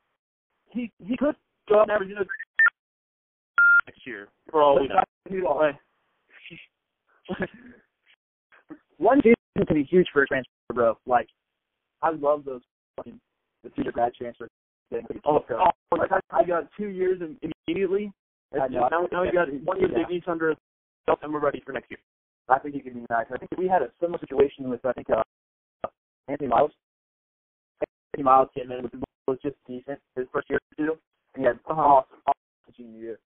Speaker 5: he he could go out and average you know, next year for all we know.
Speaker 6: One season can be huge for a transfer, bro. Like I love those fucking the grad transfer.
Speaker 5: Oh, oh like I, got two years in, immediately.
Speaker 6: I know.
Speaker 5: Now, now we got one year
Speaker 6: Yeah.
Speaker 5: Under us, and we're ready for next year.
Speaker 6: I think he can be back. I think we had a similar situation with I think uh, Anthony Miles. Anthony Miles came in, was just decent his first year or two, and he had awesome, awesome senior year.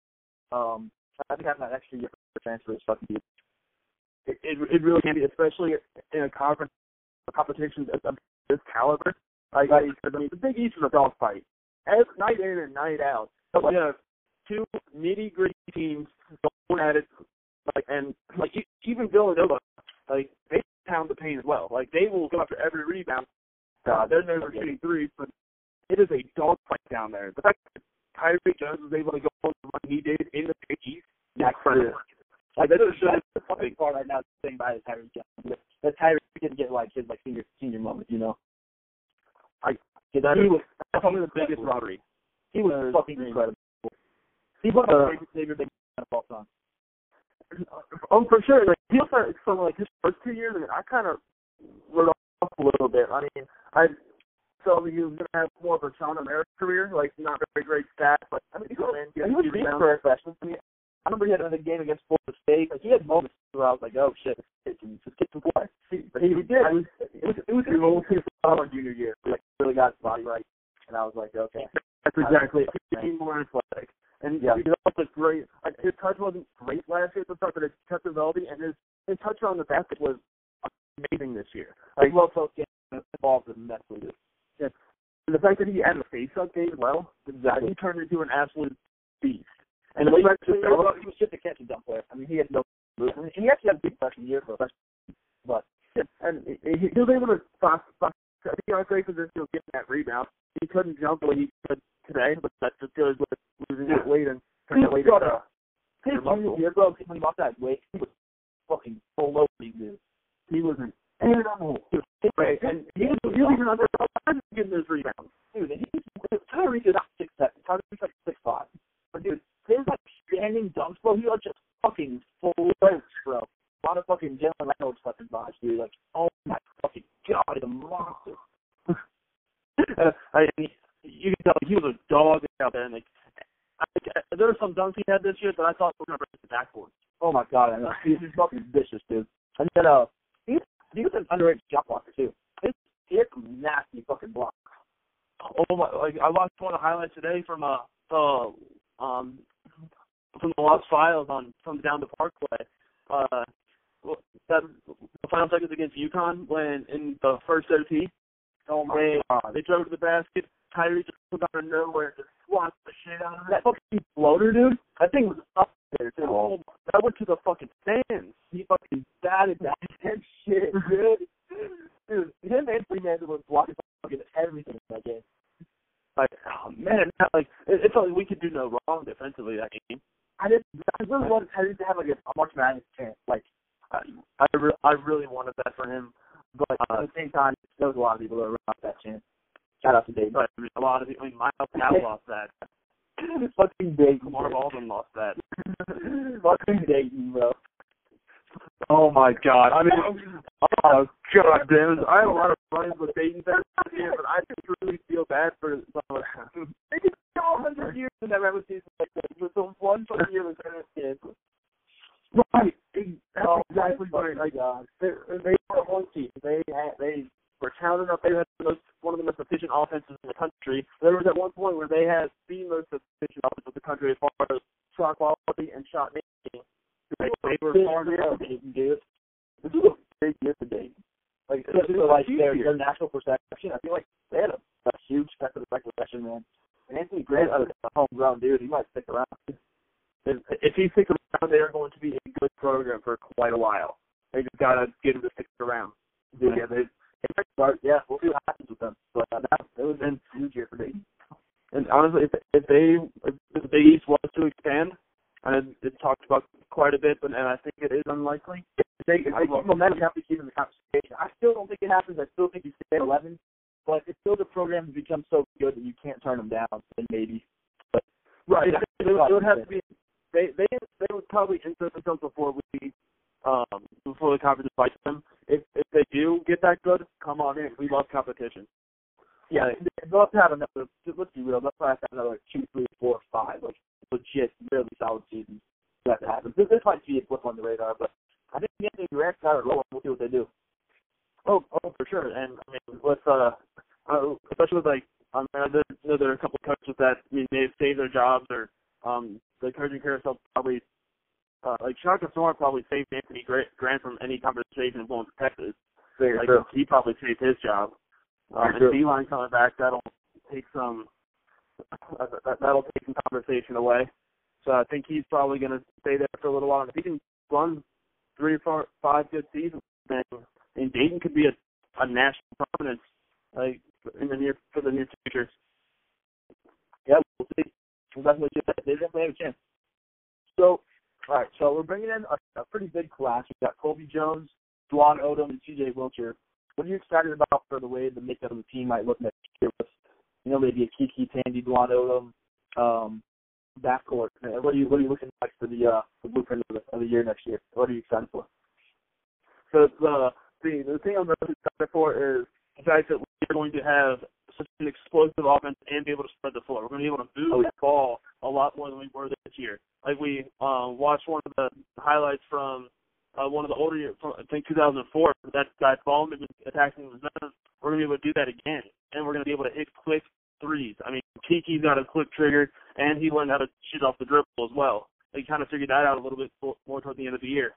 Speaker 6: Um, I think having that extra year for transfer is fucking huge.
Speaker 5: It, it really can be, especially in a conference a competition of this caliber. Like, I mean, the Big East is a dog fight. Every night in and night out. But we have two nitty gritty teams going at it, like and like even Villanova, like they pound the paint as well. Like they will go after every rebound. Uh, they're never shooting threes, but it is a dog fight down there. The fact that Tyrique Jones was able to go on the run he did in the Big East,
Speaker 6: Yeah,
Speaker 5: incredible.
Speaker 6: Like that's the the funny part right now is saying by the Tyrique Jones. That Tyrese didn't get like his like senior senior moment, you know.
Speaker 5: I-
Speaker 6: that
Speaker 5: he was probably the biggest robbery.
Speaker 6: he was fucking incredible. He was
Speaker 5: Uh,
Speaker 6: my favorite big of all time.
Speaker 5: Oh, for sure. Like he also from like his first two years, I mean, I kind of wrote off a little bit. I mean, I felt he was gonna have more of a Sean American career, like not very great stats, but I mean, he, was,
Speaker 6: Yeah, he was great for a freshman. I mean, I remember he had another game against Florida State. Like he had moments where I was like, "Oh shit, can this kid can. But he, he did. It was it was, it was his old his junior year. Like really got his body right, and I was like, "Okay."
Speaker 5: That's exactly. He became more athletic, and
Speaker 6: Yeah.
Speaker 5: he also great. Like, his touch wasn't great last year at the start, but his touch ability and his his touch on the basket was amazing this year.
Speaker 6: Like well, folks get involved in that with it.
Speaker 5: And the fact that he had a face-up game as well,
Speaker 6: Exactly.
Speaker 5: he turned into an absolute beast.
Speaker 6: And he,
Speaker 5: the
Speaker 6: he, was, he was just a catch and dump player. I mean, he had no. And he actually had a big freshman year for a freshman. But
Speaker 5: and he, he he was able to I think he was great position of getting that rebound. He couldn't jump the way he could today, but that just goes with losing that weight and turning that weight
Speaker 6: got
Speaker 5: into
Speaker 6: a- his year, bro, when he lost that weight, he was fucking full over these dudes.
Speaker 5: He was an animal. He was great, and he was he was even under getting those rebounds.
Speaker 6: Dude, and he's Tyrique is not six seven. Tyrique's like six five. But dude, his like standing dunks, bro, he was just fucking floats, bro. A lot of fucking Jalen Reynolds fucking vibes, dude. Like, oh my fucking god, he's a monster.
Speaker 5: I mean, you can tell he was a dog out there, and like I, I, there were some dunks he had this year that I thought were gonna break the backboard.
Speaker 6: Oh my god, I know. He's fucking vicious, dude. And then uh he he was an underrated shot blocker too. His he had some nasty fucking blocks.
Speaker 5: Oh my! Like I watched one of the highlights today from uh the um from the Lost Files on from down the Parkway. Uh, that the final seconds against UConn when in the first OT
Speaker 6: Oh my
Speaker 5: they
Speaker 6: god.
Speaker 5: they drove to the basket. Tyrique just comes out of nowhere just swats the shit out of
Speaker 6: That
Speaker 5: that.
Speaker 6: fucking floater, dude. That thing was up there too.
Speaker 5: Oh, that went to the fucking stands.
Speaker 6: He fucking batted that and shit, dude. Dude, him and Freeman was blocking fucking everything in that game.
Speaker 5: Like, oh man, like it, it's like we could do no wrong defensively that game.
Speaker 6: I just I really wanted Tyrique to have like a, March Madness chance. Like
Speaker 5: I I, re- I really wanted that for him, but uh,
Speaker 6: at the same time, there was a lot of people that were out that chance. Shout out to Dave.
Speaker 5: but I mean, a lot of people, I mean, Myles Powell lost that.
Speaker 6: fucking Dayton.
Speaker 5: Kamar Baldwin lost that.
Speaker 6: fucking Dayton, bro.
Speaker 5: Oh my god! I mean, oh god damn! it. I have a lot of friends with Dayton fans here, but I just really feel bad for some of them.
Speaker 6: They could go a hundred years in that regular season like this with the one fucking year with their kids.
Speaker 5: Right. That's
Speaker 6: Oh,
Speaker 5: exactly right. Like
Speaker 6: God.
Speaker 5: they they were one team. They had they were talented enough. They had the most, one of the most efficient offenses in the country. There was at one point where they had the most efficient offense of the country as far as shot quality and shot making. They, they were far away
Speaker 6: Dayton, dude. This is a big year for Dayton. Like, especially
Speaker 5: is
Speaker 6: like their,
Speaker 5: year.
Speaker 6: their national perception. I feel like they had a, a huge step in the perception, man. Anthony Grant, uh, a homegrown dude, he might stick around.
Speaker 5: If, if he sticks around, they are going to be a good program for quite a while. They just gotta get him to stick around.
Speaker 6: Dude,
Speaker 5: Yeah, they,
Speaker 6: They start, yeah, we'll see what happens with them. But uh, that, it was a huge year for Dayton.
Speaker 5: And honestly, if if they if the Big East was to expand, and it's talked about quite a bit, but and I think it is unlikely.
Speaker 6: If they, if they keep momentum, you have to keep in the conversation. I still don't think it happens. I still think you stay at 11. But if still the program has become so good that you can't turn them down, then maybe.
Speaker 5: Right.
Speaker 6: Yeah.
Speaker 5: It, would, it would have to be. They they they would probably insert themselves before we um before the conference invites them. If if they do get that good, come on in. We love competition.
Speaker 6: Yeah, they'll have to have another. Let's be real. They'll probably have to have another two, three, four, five, like legit, really solid seasons. That to happen. This, this might be a blip on the radar, but I think Anthony Grant's got it rolling. We'll see what they do.
Speaker 5: Oh, oh, for sure. And I mean, with uh, uh especially with like, um, I know there, are a couple of coaches that I mean, they've saved their jobs, or um, the coaching carousel probably, uh, like Shaka Thorne probably saved Anthony Grant, from any conversation of going to Texas.
Speaker 6: Very
Speaker 5: Like
Speaker 6: true.
Speaker 5: he probably saved his job. Um,
Speaker 6: Very
Speaker 5: and
Speaker 6: true.
Speaker 5: Beeline coming back, that'll take some, uh, that, that'll take some conversation away. So I think he's probably going to stay there for a little while. And if he can run three or four, five good seasons, then and Dayton could be a, a national prominence like in the near for the near future.
Speaker 6: Yeah, we'll see. We'll definitely that. They definitely have a chance. So, all right. So we're bringing in a, a pretty big class. We've got Colby Jones, Dwon Odom, and C.J. Wilcher. What are you excited about for the way the makeup of the team might look next year? With, you know, maybe a KyKy Tandy, Dwon Odom, um, backcourt. Uh, What are you What are you looking like for the uh, the blueprint of the, of the year next year? What are you excited for?
Speaker 5: So the the the thing I'm most excited for is the fact that we're going to have such an explosive offense and be able to spread the floor. We're going to be able to move
Speaker 6: Oh,
Speaker 5: the ball a lot more than we were this year. Like we um, watched one of the highlights from uh, one of the older years, from, I think 2004. That that ball movement attacking the zone. We're going to be able to do that again, and we're going to be able to hit quick threes. I mean, KyKy's got a quick trigger, and he learned how to shoot off the dribble as well. He kind of figured that out a little bit more toward the end of the year.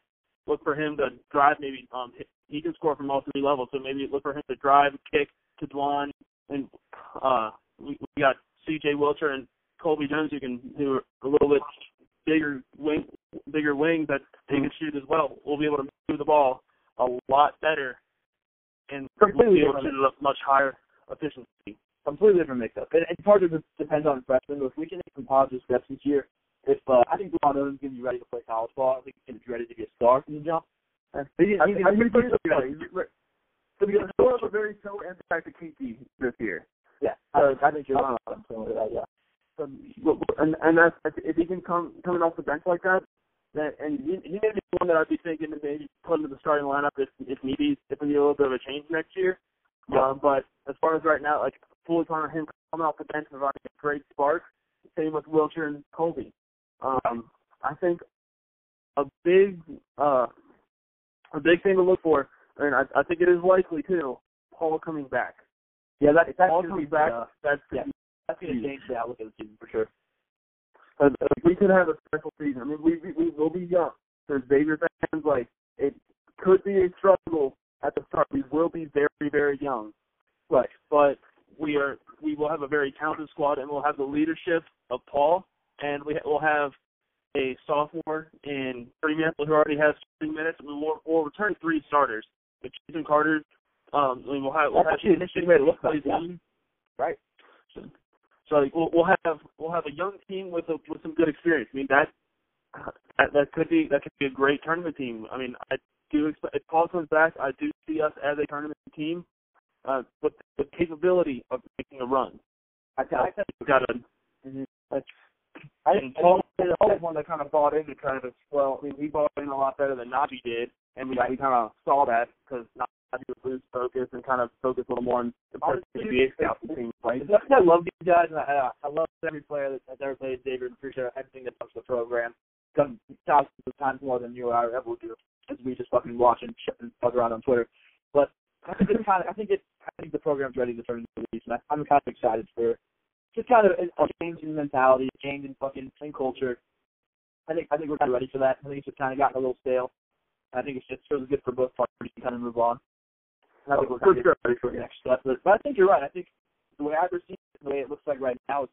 Speaker 5: Look for him to drive. Maybe um, he can score from all three levels. So maybe look for him to drive, kick to Dwon, and uh, we, we got C.J. Wilcher and Colby Jones who can who are a little bit bigger wing, bigger wings that they can shoot as well. We'll be able to move the ball a lot better, and we'll
Speaker 6: Completely
Speaker 5: be able to shoot a much higher efficiency.
Speaker 6: completely different. And, and part of it depends on freshmen. But if we can make some positive steps this year, if uh, I think Dwon Odom's going to be ready to play college ball, I think he's going to be ready to be a star from the jump.
Speaker 5: He,
Speaker 6: I think- I he's ready.
Speaker 5: he's So the Doors are very so impact to KyKy this year.
Speaker 6: Yeah, I, I think you're on him. So, uh, yeah.
Speaker 5: So, and and that's if he can come coming off the bench like that, that and he, he may be the one that I'd be thinking to maybe put into the starting lineup if if need be, if we need a little bit of a change next year.
Speaker 6: Yeah.
Speaker 5: Um, but as far as right now, like fully on him coming off the bench and providing a great spark. Same with Wilcher and Colby. Um, I think a big uh a big thing to look for, and I, I think it is likely too. Paul coming back.
Speaker 6: Yeah, that, that's
Speaker 5: Paul coming
Speaker 6: be,
Speaker 5: back.
Speaker 6: Uh,
Speaker 5: That's
Speaker 6: yeah. that's going to change the outlook of the season for sure.
Speaker 5: Uh, uh, we could have a special season. I mean, we we, we will be young. There's Xavier fans. Like it could be a struggle at the start. We will be very very young,
Speaker 6: Right.
Speaker 5: but we are we will have a very talented squad, and we'll have the leadership of Paul, and we will have a sophomore in Freeman who already has three minutes. We will we'll return three starters. With Jason Carter, um, I mean, we'll have we'll
Speaker 6: That's
Speaker 5: have
Speaker 6: actually an interesting way to look at it, yeah. Right.
Speaker 5: So like, we'll, we'll have we'll have a young team with a, with some good experience. I mean that, that that could be that could be a great tournament team. I mean I do expect if Paul comes back, I do see us as a tournament team, uh, with the capability of making a run.
Speaker 6: I, I think
Speaker 5: We've got a
Speaker 6: I,
Speaker 5: Paul is always one that kind of bought into kind of well, I mean he bought in a lot better than Naji did, and we we kind of saw that because Naji would lose focus and kind of focus a little more on the person NBA scouts and teams like
Speaker 6: As much as I love these guys, and I, uh, I love every player that, that's ever played Xavier, and appreciate everything that comes to the program. Done thousands of times more than you or I ever would do, as we just fucking watch and shit and fuck around on Twitter. But I think it's kind of, I think it's the program's ready to turn into release, and I'm kind of excited for just kind of a, change in mentality, a change in fucking in culture. I think I think we're kind of ready for that. I think it's just kind of gotten a little stale. I think it's just really good for both parties to kind of move on. And I think we're kind of ready for the next step. But, but I think you're right. I think the way I perceive it, the way it looks like right now, is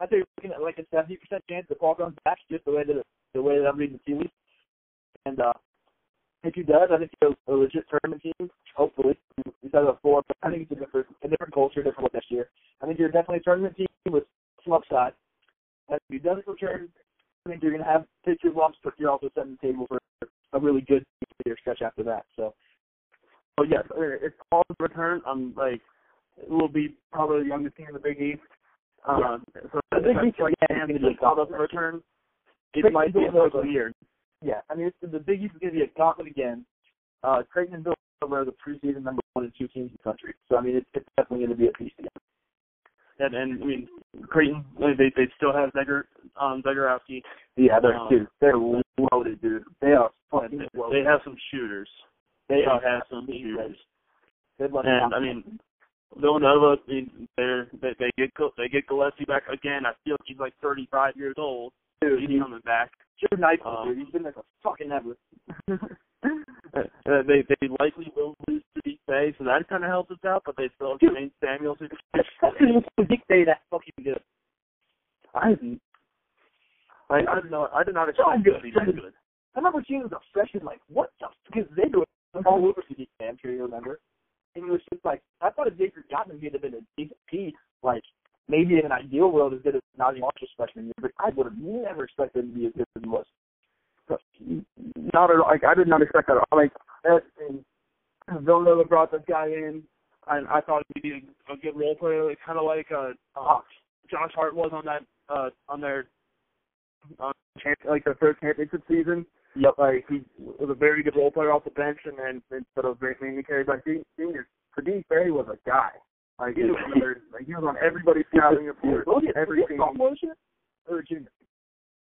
Speaker 6: I think we're looking at like a seventy percent chance that Paul comes back, just the way that the way that I'm reading the tea leaves. And uh, if he does, I think he's a, legit tournament team. Hopefully, we said it before, but I think it's a different, a different culture, different look next year. I think you're definitely a tournament team with some upside. And if he doesn't return, I think you're going to have take your lumps, but you're also setting the table for a really good year stretch after that. So,
Speaker 5: But yes, if Paul's return, I'm like, will be probably the youngest team in the Big East. Um, so
Speaker 6: the Big East
Speaker 5: like
Speaker 6: again is going to be a
Speaker 5: Paul
Speaker 6: gauntlet.
Speaker 5: doesn't return, it might be a little weird.
Speaker 6: Yeah, I mean, it's, the Big East is going to be a gauntlet again. Uh, Creighton and Villanova are the preseason number one and two teams in the country. So, I mean, it's, it's definitely going to be a beast again.
Speaker 5: And, and I mean, Creighton, they they still have Zegger, um, Zegorowski.
Speaker 6: Yeah, they're
Speaker 5: Um,
Speaker 6: dude, they're loaded, dude. They are fucking
Speaker 5: They,
Speaker 6: loaded.
Speaker 5: they have some shooters.
Speaker 6: They
Speaker 5: They
Speaker 6: are
Speaker 5: have some shooters. And I mean, Villanova, I mean, they're they, they get they get Gillespie back again. I feel like he's like 35 years old.
Speaker 6: Dude,
Speaker 5: He's coming back.
Speaker 6: Joe Knight,
Speaker 5: Um,
Speaker 6: dude. He's been there for fucking ever.
Speaker 5: Uh, they they likely will lose to Deep Bay, so that kind of helps us out. But they still have Jermaine Samuels.
Speaker 6: It's a big day that fucking good.
Speaker 5: I I I did not know. I did not
Speaker 6: So
Speaker 5: expect
Speaker 6: good.
Speaker 5: it to be that good.
Speaker 6: I remember seeing a freshman, like, what the because they do it all over CD I'm sure you remember. And it was just like I thought if Xavier Gottman would have been a decent piece, like maybe in an ideal world as good as Naji Marshall's freshman year, but I would have never expected him to be as good as he was.
Speaker 5: Not at all. Like I did not expect that. at all. Like that, and Villanova brought this guy in, and I thought he'd be a, a good role player, like, kind of like uh, uh, Josh Hart was on that uh, on their uh, champ, like their third championship season.
Speaker 6: Yep.
Speaker 5: Like he was a very good role player off the bench, and then instead of mainly carried by se- seniors, Kadeem Berry was a guy. Like he was, like he was on everybody's scouting report.
Speaker 6: Was he,
Speaker 5: Every
Speaker 6: was a
Speaker 5: team.
Speaker 6: sophomore this year? Or a junior?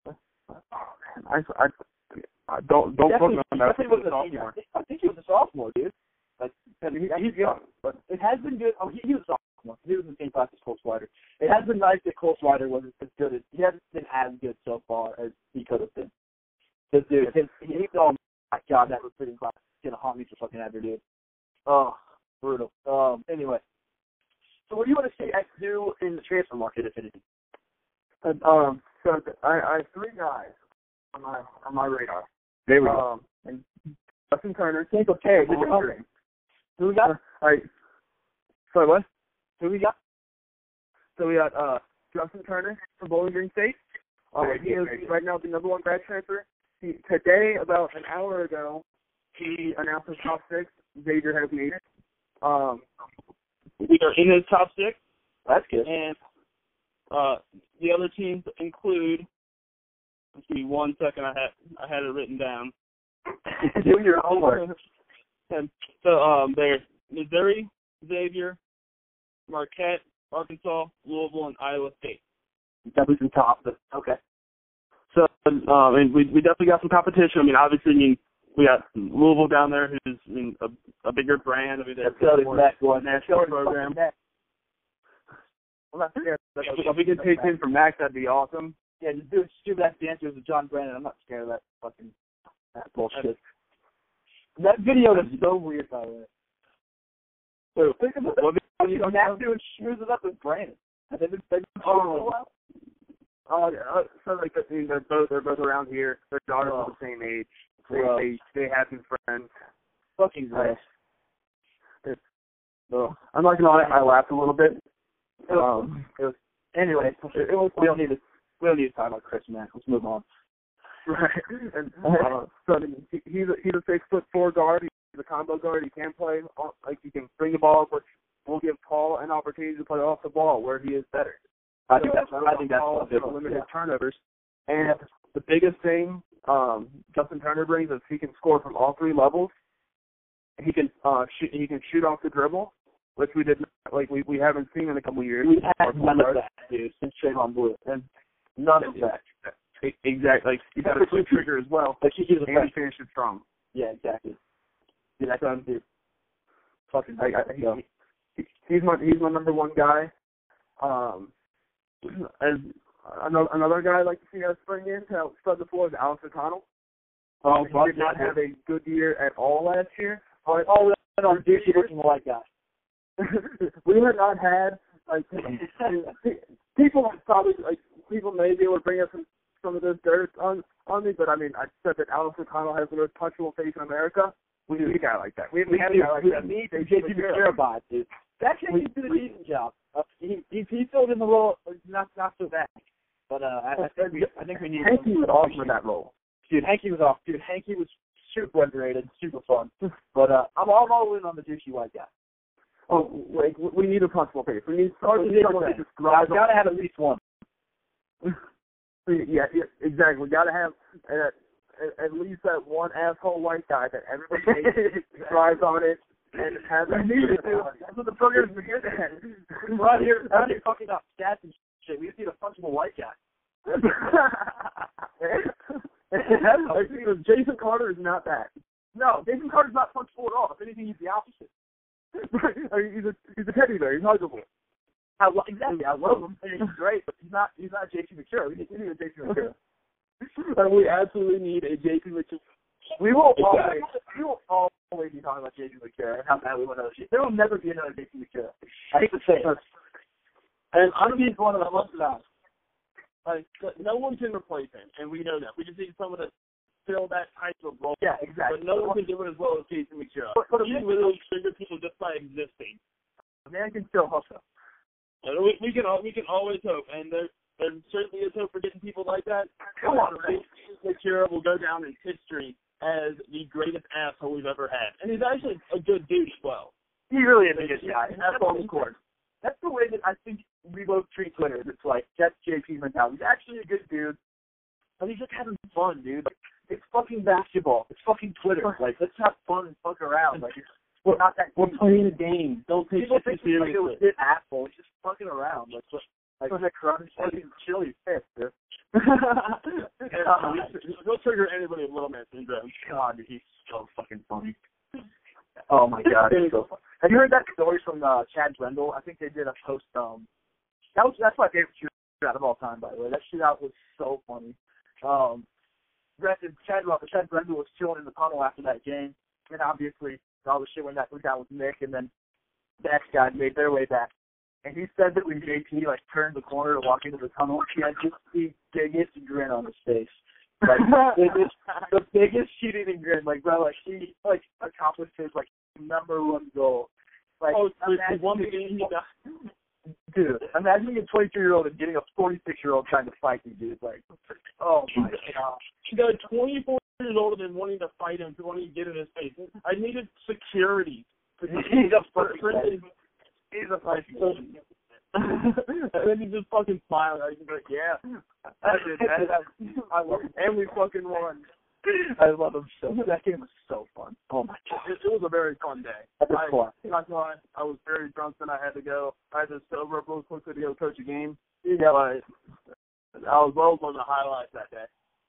Speaker 5: I, I, I don't don't put me on that.
Speaker 6: definitely wasn't a
Speaker 5: sophomore.
Speaker 6: I think he was a sophomore, dude. Like,
Speaker 5: I mean, he, he's young, but
Speaker 6: it has been good. Oh, he, he was a sophomore. He was in the same class as Cole Swider. It has been nice that Cole Swider wasn't as good as he hasn't been as good so far as he could have been. This dude, his, he, he, oh my god, that recruiting class is gonna haunt me for fucking ever, dude. Oh, brutal. Um, anyway, so what do you want to see X do in the transfer market, if anything?
Speaker 5: And, um, so th- I, I have three guys on my on my radar.
Speaker 6: There we
Speaker 5: Um, and Justin Turner.
Speaker 6: Go Terry.
Speaker 5: Bowling Green.
Speaker 6: Who we got?
Speaker 5: All right. Sorry, what?
Speaker 6: Who we got?
Speaker 5: So we got uh Justin Turner from Bowling Green State. Uh,
Speaker 6: Very
Speaker 5: he is right now the number one grad transfer. He, today, about an hour ago, he announced his top six. Xavier has made it. Um, we are in the top six.
Speaker 6: That's good.
Speaker 5: and uh, the other teams include. Let's me one second. I had I had it written down.
Speaker 6: do your homework.
Speaker 5: and so um, there's Missouri, Xavier, Marquette, Arkansas, Louisville, and Iowa State.
Speaker 6: Definitely some top, but okay.
Speaker 5: So um, and we we definitely got some competition. I mean, obviously, I mean we got Louisville down there, who's I mean, a, a bigger brand. I mean, they're
Speaker 6: Let's go to
Speaker 5: more
Speaker 6: that one.
Speaker 5: national program.
Speaker 6: not scared.
Speaker 5: If we- if we could take him from Max, that'd be awesome.
Speaker 6: Yeah, just do stupid ass dancers with John Brandon. I'm not scared of that fucking that bullshit. That video is so weird, by the way.
Speaker 5: So,
Speaker 6: Think about
Speaker 5: what
Speaker 6: that. You know, Matt doing shoes it up with Brandon. Have they been
Speaker 5: Oh.
Speaker 6: for a while?
Speaker 5: Uh, uh, so like I mean, they're both they're both around here. Their daughters are the same age. They
Speaker 6: Gross.
Speaker 5: they, they have some friends.
Speaker 6: Fucking gross.
Speaker 5: So I'm not gonna lie, I laughed a little bit. Um,
Speaker 6: It was anyway. It was, we don't need to. We don't need to talk about Chris Mack. Let's move on.
Speaker 5: right. And uh, so he, he's a, he's a six foot four guard. He's a combo guard. He can play like he can bring the ball, which will give Paul an opportunity to play off the ball where he is better.
Speaker 6: I think that's. I think that's
Speaker 5: Paul
Speaker 6: a good one.
Speaker 5: limit his turnovers. And the biggest thing um, Justin Turner brings is he can score from all three levels. He can uh, shoot. He can shoot off the dribble, which we did not, like we we haven't seen in a couple of years.
Speaker 6: We had none of that, dude, since Trevon Bluiett, and none of that.
Speaker 5: Exactly. Like he's got a quick trigger as well,
Speaker 6: Like he a
Speaker 5: and he finishes strong.
Speaker 6: Yeah, exactly. Dude, that sounds dude. Fucking
Speaker 5: I, he, he, he's my he's my number one guy. Um, as another another guy I'd like to see us bring in to help spread the floor is Alex O'Connell.
Speaker 6: Oh,
Speaker 5: he did not have a good year at all last year.
Speaker 6: Oh, oh, and on douchey looking white guy.
Speaker 5: we have not had like people probably like people may be able to bring us some some of this dirt on on me, but I mean I said that Alex O'Connell has the most punchable face in America. We need a guy like that. We, we,
Speaker 6: We
Speaker 5: have a guy like
Speaker 6: We
Speaker 5: that.
Speaker 6: need JP. Macura dude. That kid do a decent job. Uh, he, he he filled in the role not not so bad, but uh, I, I think we I think we need.
Speaker 5: Hanky was awesome in that role.
Speaker 6: Dude, Hanky was off. Dude, Hanky was super underrated, super fun. But uh, I'm all, I'm all in on the douchey white guy.
Speaker 5: Oh, like we need a punchable face. We need we need someone just thrives
Speaker 6: I've got to have at least one.
Speaker 5: Yeah, yeah, exactly. We got to have uh, at, at least that one asshole white guy that everybody thrives on it, and has.
Speaker 6: We need it.
Speaker 5: That's what the program's here.
Speaker 6: We're here, out here talking about stats and shit. We just need a punchable white guy.
Speaker 5: Like, you know, Jason Carter is not that.
Speaker 6: No, Jason Carter's not punchable at all. If anything, he's the opposite.
Speaker 5: I mean, he's a he's a teddy bear. He's huggable.
Speaker 6: I lo- exactly. I love him. I mean, he's great, but he's not. He's not JP Macura. We need, we need a JP Macura.
Speaker 5: and we absolutely need a JP Mitchell.
Speaker 6: We will always, we will always be talking about JP Macura and how bad we want to shit. There will never be another JP Macura. I hate to say it.
Speaker 5: And I'm he's one of the most that. Like no one can replace him, and we know that. We just need someone to fill that type of role.
Speaker 6: Yeah, exactly.
Speaker 5: But no one can do it as well as Jason Macura.
Speaker 6: But- but
Speaker 5: He literally trigger people just by existing.
Speaker 6: A man can still hustle.
Speaker 5: And uh, we, we can we can always hope, and there there certainly is hope for getting people like that.
Speaker 6: Come on,
Speaker 5: Jason Macura will go down in history as the greatest asshole we've ever had, and he's actually a good dude as well.
Speaker 6: He really is a good guy.
Speaker 5: And that's on the court.
Speaker 6: That's the way that I think we both treat Twitter. It's like that's JP mentality. He's actually a good dude, but he's just having fun, dude. Like it's fucking basketball. It's fucking Twitter. Like let's have fun and fuck around. Like it's we're not that.
Speaker 5: We're playing a game. Don't take
Speaker 6: People
Speaker 5: it
Speaker 6: think
Speaker 5: too
Speaker 6: he's like a
Speaker 5: seriously.
Speaker 6: legit asshole. He's just fucking around. Like what? Like was that crunch? Fucking chili fist, dude.
Speaker 5: He'll trigger anybody with little man syndrome.
Speaker 6: God, dude, he's so fucking funny. Oh my god, he's so funny. Have you heard that story from uh, Chad Brendel? I think they did a post. Um, that was that's my favorite shootout of all time, by the way. That shootout was so funny. Um, Chad Chad Brendel was chilling in the tunnel after that game, and obviously all the shit went that went down with Mick, and then the X guys made their way back. And he said that when JP like turned the corner to walk into the tunnel, he had just the biggest grin on his face. Like the biggest, the biggest shooting grin. Like bro, like he like accomplished his like number one goal. Like
Speaker 5: Oh, the, the one game he got.
Speaker 6: dude, imagine a 23 year old and getting a 46 year old trying to fight you, dude. Like, oh my god.
Speaker 5: He got 24 years older than wanting to fight him, wanting to get in his face. I needed security.
Speaker 6: He's a fucking He's a fucking.
Speaker 5: And then he just fucking smiled. I was like, yeah.
Speaker 6: I did that. I love him.
Speaker 5: And we fucking won.
Speaker 6: I love him so. That game was so fun. Oh my god.
Speaker 5: It, it was a very fun day. I,
Speaker 6: fun.
Speaker 5: not gonna lie, I was very drunk and I had to go. I had to sober up real quickly to go coach a game.
Speaker 6: Yeah,
Speaker 5: But I was well on the highlights that day.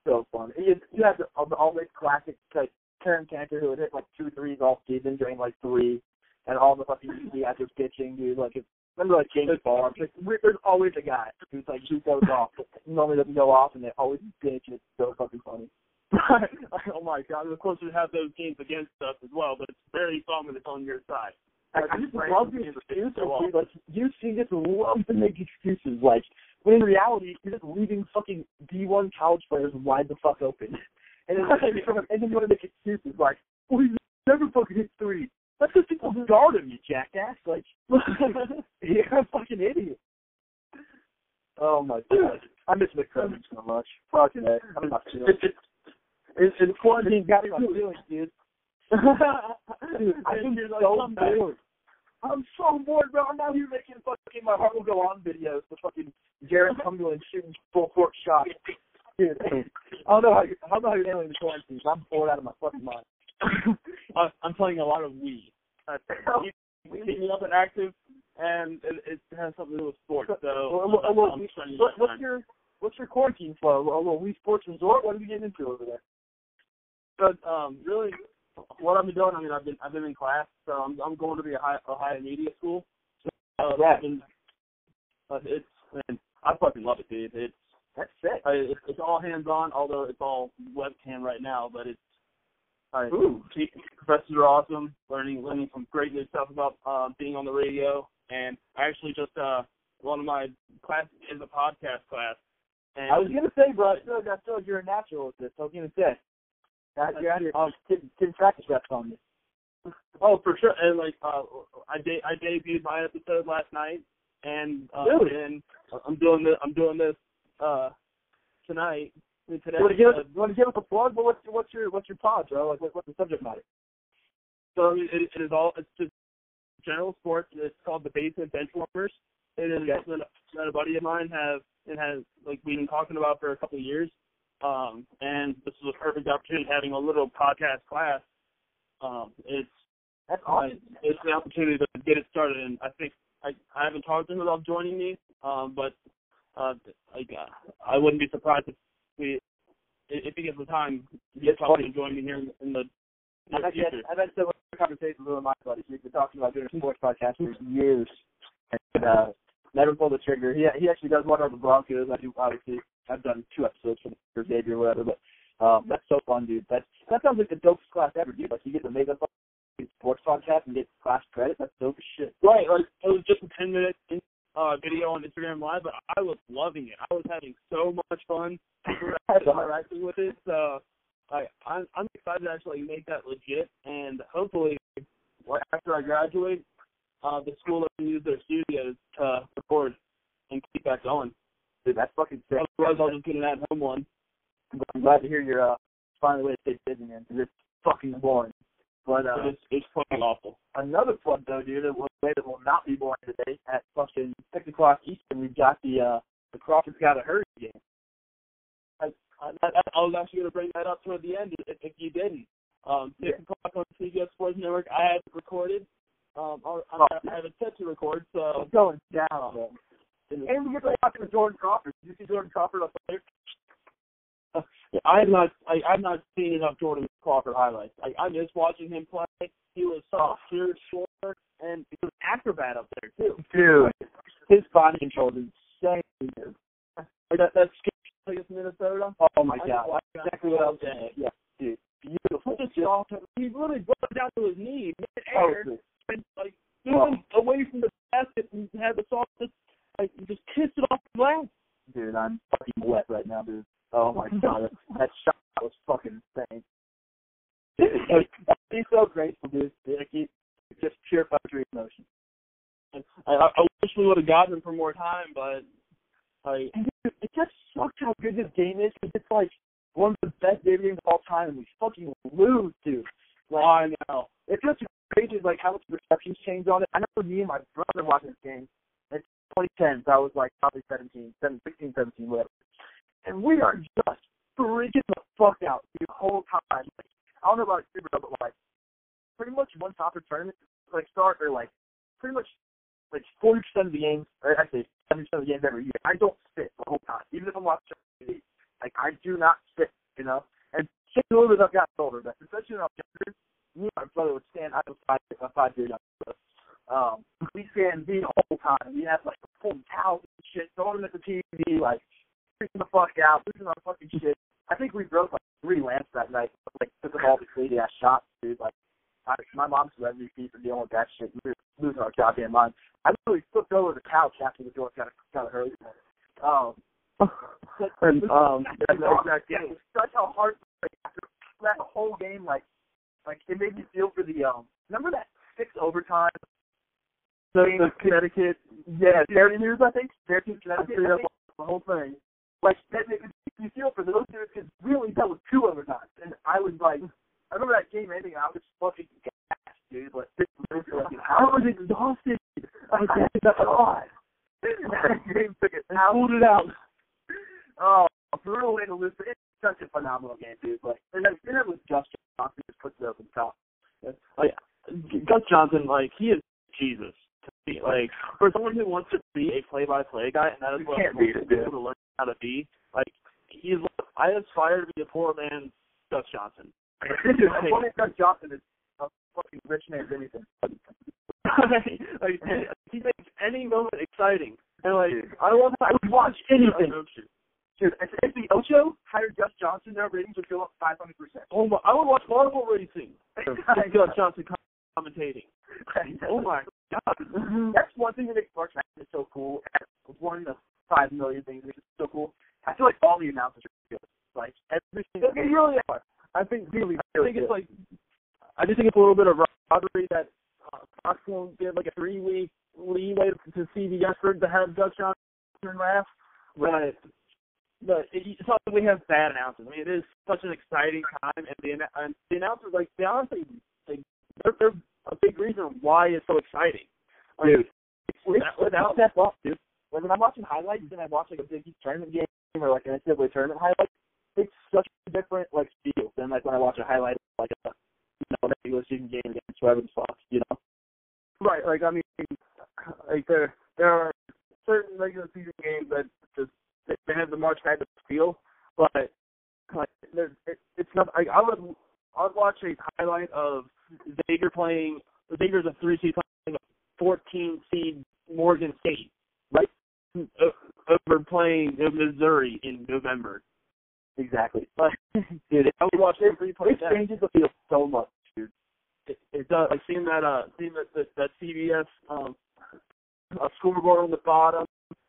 Speaker 6: so fun. You, you had the, all the always classic like Karen Cantor who would hit like two threes all season, drain like three, and all the fucking guys just bitching, dude. Like, it's, remember like James Barnes? Like, there's always a guy who's like who goes off, but normally doesn't go off, and they always bitch. It's so fucking funny.
Speaker 5: oh my god! Of course, we have those teams against us as well, but it's very fun when it's on your side.
Speaker 6: I, I just love the excuses. dude. Like you just love to make excuses. Like when in reality, you're just leaving fucking D1 college players wide the fuck open, and then and then you want to make excuses like, "Well, he's never fucking hit three. That's because people guard him, you jackass. Like you're a fucking idiot. Oh my god, I miss McCrimmon so much. Fuck that. I'm not feeling.
Speaker 5: It's, it's
Speaker 6: Quarantine got me my feelings, dude. Dude, I've been
Speaker 5: You're like,
Speaker 6: so bored. I'm so bored, bro. I'm out here making fucking my heart will go on videos with fucking Jarron Cumberland shooting full court shots. Dude, I don't know how you, I don't know how you're handling the quarantine. I'm bored out of my fucking mind.
Speaker 5: I'm playing a lot of Wii. Uh, keep me up and active, and it, it has something to do with sports. So
Speaker 6: Well, well, well, What, what's your what's your quarantine flow? A little Wii Sports Resort? What are we getting into over there?
Speaker 5: But um, really, what I've been doing, I mean, I've been I've been in class, so I'm I'm going to the Ohio, Ohio Media School. Uh,
Speaker 6: Yeah.
Speaker 5: and, uh, it's man, I fucking love it, dude. It's
Speaker 6: That's sick.
Speaker 5: I, it's, it's all hands on, although it's all webcam right now. But it's I,
Speaker 6: Ooh.
Speaker 5: professors are awesome. Learning learning some great new stuff about uh, being on the radio. And I actually just uh, one of my classes is a podcast class. And
Speaker 6: I was gonna say, bro, I feel like I feel like you're a natural with this. I was gonna say. That, you're out here
Speaker 5: Um,
Speaker 6: practice reps on this.
Speaker 5: Oh, for sure. And like, uh, I de- I debuted my episode last night, and uh,
Speaker 6: Really?
Speaker 5: and I'm doing this. I'm doing this uh, tonight. Mean, Today.
Speaker 6: You want to give
Speaker 5: uh,
Speaker 6: us, you want to give us a plug? But what's your, what's your what's your pod, bro? Like what, what's the subject matter?
Speaker 5: so it, it is all. It's just general sports. It's called the Basement Benchwarmers. It is
Speaker 6: Okay.
Speaker 5: something that a buddy of mine have it has like we've been talking about for a couple of years. Um, and this is a perfect opportunity having a little podcast class. Um, it's
Speaker 6: That's
Speaker 5: I,
Speaker 6: awesome.
Speaker 5: it's the opportunity to get it started, and I think I I haven't talked to him about joining me, um, but uh, like uh, I wouldn't be surprised if we if he gets the time, he'll probably
Speaker 6: funny.
Speaker 5: join me here in, in the
Speaker 6: I've had. I've had so conversations with my buddies. We've been talking about doing a sports podcast for years, and uh, never pulled the trigger. He he actually does one on the Broncos. I do obviously. I've done two episodes for, for Xavier or whatever, but um, that's so fun, dude. That that sounds like the dopest class ever, dude. Like you get to make a sports podcast and get class credit. That's dope as shit.
Speaker 5: Right, like it was just a ten minute uh, video on Instagram Live, but I was loving it. I was having so much fun interacting with it. So I I'm, I'm excited to actually make that legit, and hopefully, after I graduate, uh, the school me use their studios to record and keep that going.
Speaker 6: Dude, that's fucking sick.
Speaker 5: Otherwise, I'll just get an at home one.
Speaker 6: I'm glad to hear you're uh, finally way to stay busy, man. Because it's fucking boring. But uh,
Speaker 5: It's it's fucking awful.
Speaker 6: another plug though, dude, a that will not be boring today at fucking six o'clock Eastern. We've got the uh the Crawford's got a hurry game.
Speaker 5: I, I, I I was actually going to bring that up toward the end if, if you didn't. Um, six o'clock on CBS Sports Network. I have it recorded. Um, I, I, I have it set to record. So
Speaker 6: It's going down, man. And we get to watch the Jordan Crawford. Did you see Jordan Crawford up there?
Speaker 5: I have not I I've not seen enough Jordan Crawford highlights. I I miss watching him play. He was soft, pure, short, and he was acrobat up there too.
Speaker 6: Dude, his body control is insane. dude.
Speaker 5: Like that that's against Minnesota.
Speaker 6: Oh my
Speaker 5: I
Speaker 6: god,
Speaker 5: just watched
Speaker 6: exactly what I was saying. Yeah, dude, beautiful.
Speaker 5: Just soft. He really brought down to his knee, mid
Speaker 6: Oh,
Speaker 5: air,
Speaker 6: dude.
Speaker 5: and like moving away from the basket and had the softest like just kissed it off the glass.
Speaker 6: dude, I'm fucking wet right now, dude. Oh my god, that shot was fucking insane. He's so grateful, dude. Like, he, just pure country emotion.
Speaker 5: And I, I wish we would have gotten him for more time, but like
Speaker 6: it just sucks how good this game is because it's like one of the best video games of all time, and we fucking lose, dude. Like, oh,
Speaker 5: I know.
Speaker 6: it's just crazy, like how much perceptions change on it. I know me and my brother watched this game in 2010, so I was like probably 17, 17 16, 17, whatever. And we are just freaking the fuck out the whole time. Like, I don't know about you, bro, but like pretty much one soccer tournament, like start or like pretty much like 40% of the games, or actually 70% of the games every year. I don't sit the whole time, even if I'm watching TV. Like I do not sit, you know. And shit, a little bit I've gotten older, but especially when I was younger, me and my brother would stand. I was five, a five year younger. Um, we stand the whole time. We have like full towels and shit, throwing them at the TV, like freaking the fuck out, losing our fucking shit. I think we broke like three lamps that night. Like took them all the crazy ass shots, dude. Like I, my mom's the MVP for dealing with that shit. We were losing our goddamn mind. I literally flipped over the couch after the door got got hurt. Um,
Speaker 5: And um
Speaker 6: that's the exact game. It was such a hard like, after that whole game. Like, like it made me feel for the um. Remember that six overtime game with Connecticut? Yeah, Syracuse, I think. Syracuse, Connecticut. I think, the whole thing. Like that made me feel for those dudes because really that was two overtimes, and I was like, I remember that game ending, and I was fucking gassed, dude. Like, I was exhausted. I was like, God. that game took it. I pulled it out. Oh, brutal way to lose. It's such a phenomenal game, dude. Like, and then dinner with Justin Johnson just puts it over the top.
Speaker 5: like Gus Johnson, like he is Jesus. To me. Like for someone who wants to be a play-by-play guy, and that is
Speaker 6: You
Speaker 5: what
Speaker 6: can't
Speaker 5: I'm
Speaker 6: beat it, dude.
Speaker 5: to learn how to be. Like he's, I aspire to be a poor man, Gus Johnson.
Speaker 6: I if Gus Johnson is a fucking rich man or anything.
Speaker 5: like he makes any moment exciting, and like I love I would watch anything.
Speaker 6: Dude, if, if the Ocho hired Gus Johnson, their ratings would go up 500%.
Speaker 5: Oh my! I would watch Marvel racing. Gus Johnson commentating. Oh my god!
Speaker 6: That's one thing that makes March Madness so cool. One of the five million things that makes it so cool. I feel like all the announcers are good. Like every single.
Speaker 5: They really are. I think
Speaker 6: Really,
Speaker 5: I think it's like I just think it's a little bit of robbery that uh, Fox won't give like a three week leeway to CBS for to have Gus Johnson laugh. But but it's not that we have bad announcers. I mean, it is such an exciting time, and the and the announcers like they honestly like they're, they're a big reason why it's so exciting. Like,
Speaker 6: Dude.
Speaker 5: without, without
Speaker 6: step up, dude. When I'm watching highlights and I watch like a Big tournament game or like an NCAA tournament highlight, it's such a different like feel than like when I watch a highlight of, like a you know regular season game against whoever the fuck, you know.
Speaker 5: Right, like I mean, like there there are certain regular season games that just they, have the March Madness feel, but like there's it, it's not. Like, I would I'd watch a highlight of Xavier playing. Xavier's a three seed playing a fourteen seed Morgan State, right? O- Over playing Missouri in November.
Speaker 6: Exactly.
Speaker 5: But
Speaker 6: Dude, it,
Speaker 5: I would watch every play.
Speaker 6: it changes the feel so much, dude.
Speaker 5: it, it does. I've seen that uh seen that that, that CBS um a scoreboard on the bottom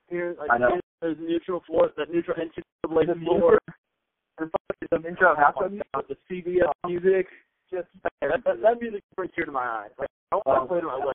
Speaker 5: here. Like
Speaker 6: I know.
Speaker 5: There's neutral floor that neutral NCAA floor. And fucking
Speaker 6: Some intro halftime
Speaker 5: the CBS music. Just that, that, that music brings tear to my eyes. Like I want to play it at my.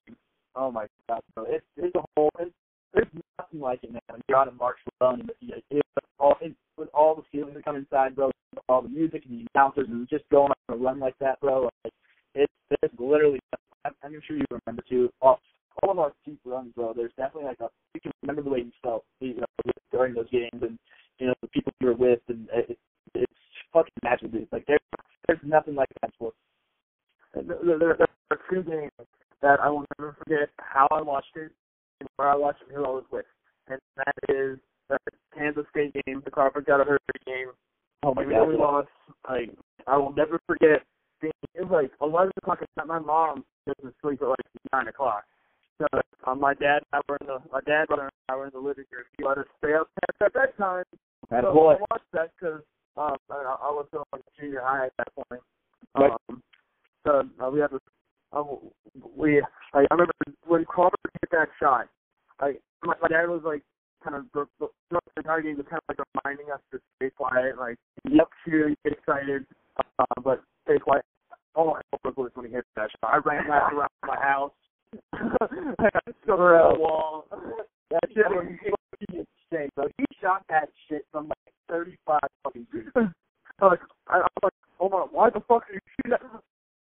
Speaker 6: Oh my god, bro. It's it's a whole it's, there's nothing like it, man. When you're on a march run and it, it, all it, with all the feelings that come inside, bro, all the music and the announcers and just going on a run like that, bro. Like it's it's literally I'm, I'm sure you remember too. All, all of our cheap runs, bro. There's definitely like a you can remember the way you felt, you know, during those games and you know the people you were with, and it, it's fucking magical, dude. Like there's there's nothing like that sport.
Speaker 5: There, are two games that I will never forget how I watched it where I watched it and who I was with. And that is the Kansas State game, the Crawford got a hurt game.
Speaker 6: Oh my
Speaker 5: Even though we lost, like I will never forget. Being, it was like eleven o'clock at night. My mom doesn't sleep at like nine o'clock. So um, my dad and I were in the my dad brother and I were in the living room. He let us stay up past at that time.
Speaker 6: That
Speaker 5: so
Speaker 6: boy.
Speaker 5: I watched that because um, I, I was still like junior high at that point.
Speaker 6: Right.
Speaker 5: Um, so uh, we had this. Uh, we like, I remember when Crawford hit that shot. My, my dad was like kind of the, the, the entire game was kind of like reminding us to stay quiet, like yep, cheer, you get excited, uh, but stay quiet. Oh, I was when he hit that shot. I ran back around my house. I got stuck around the wall.
Speaker 6: That shit was fucking insane, bro. He shot that shit from like 35 fucking feet.
Speaker 5: I was like, I, I was like, oh my, why the fuck are you shooting that?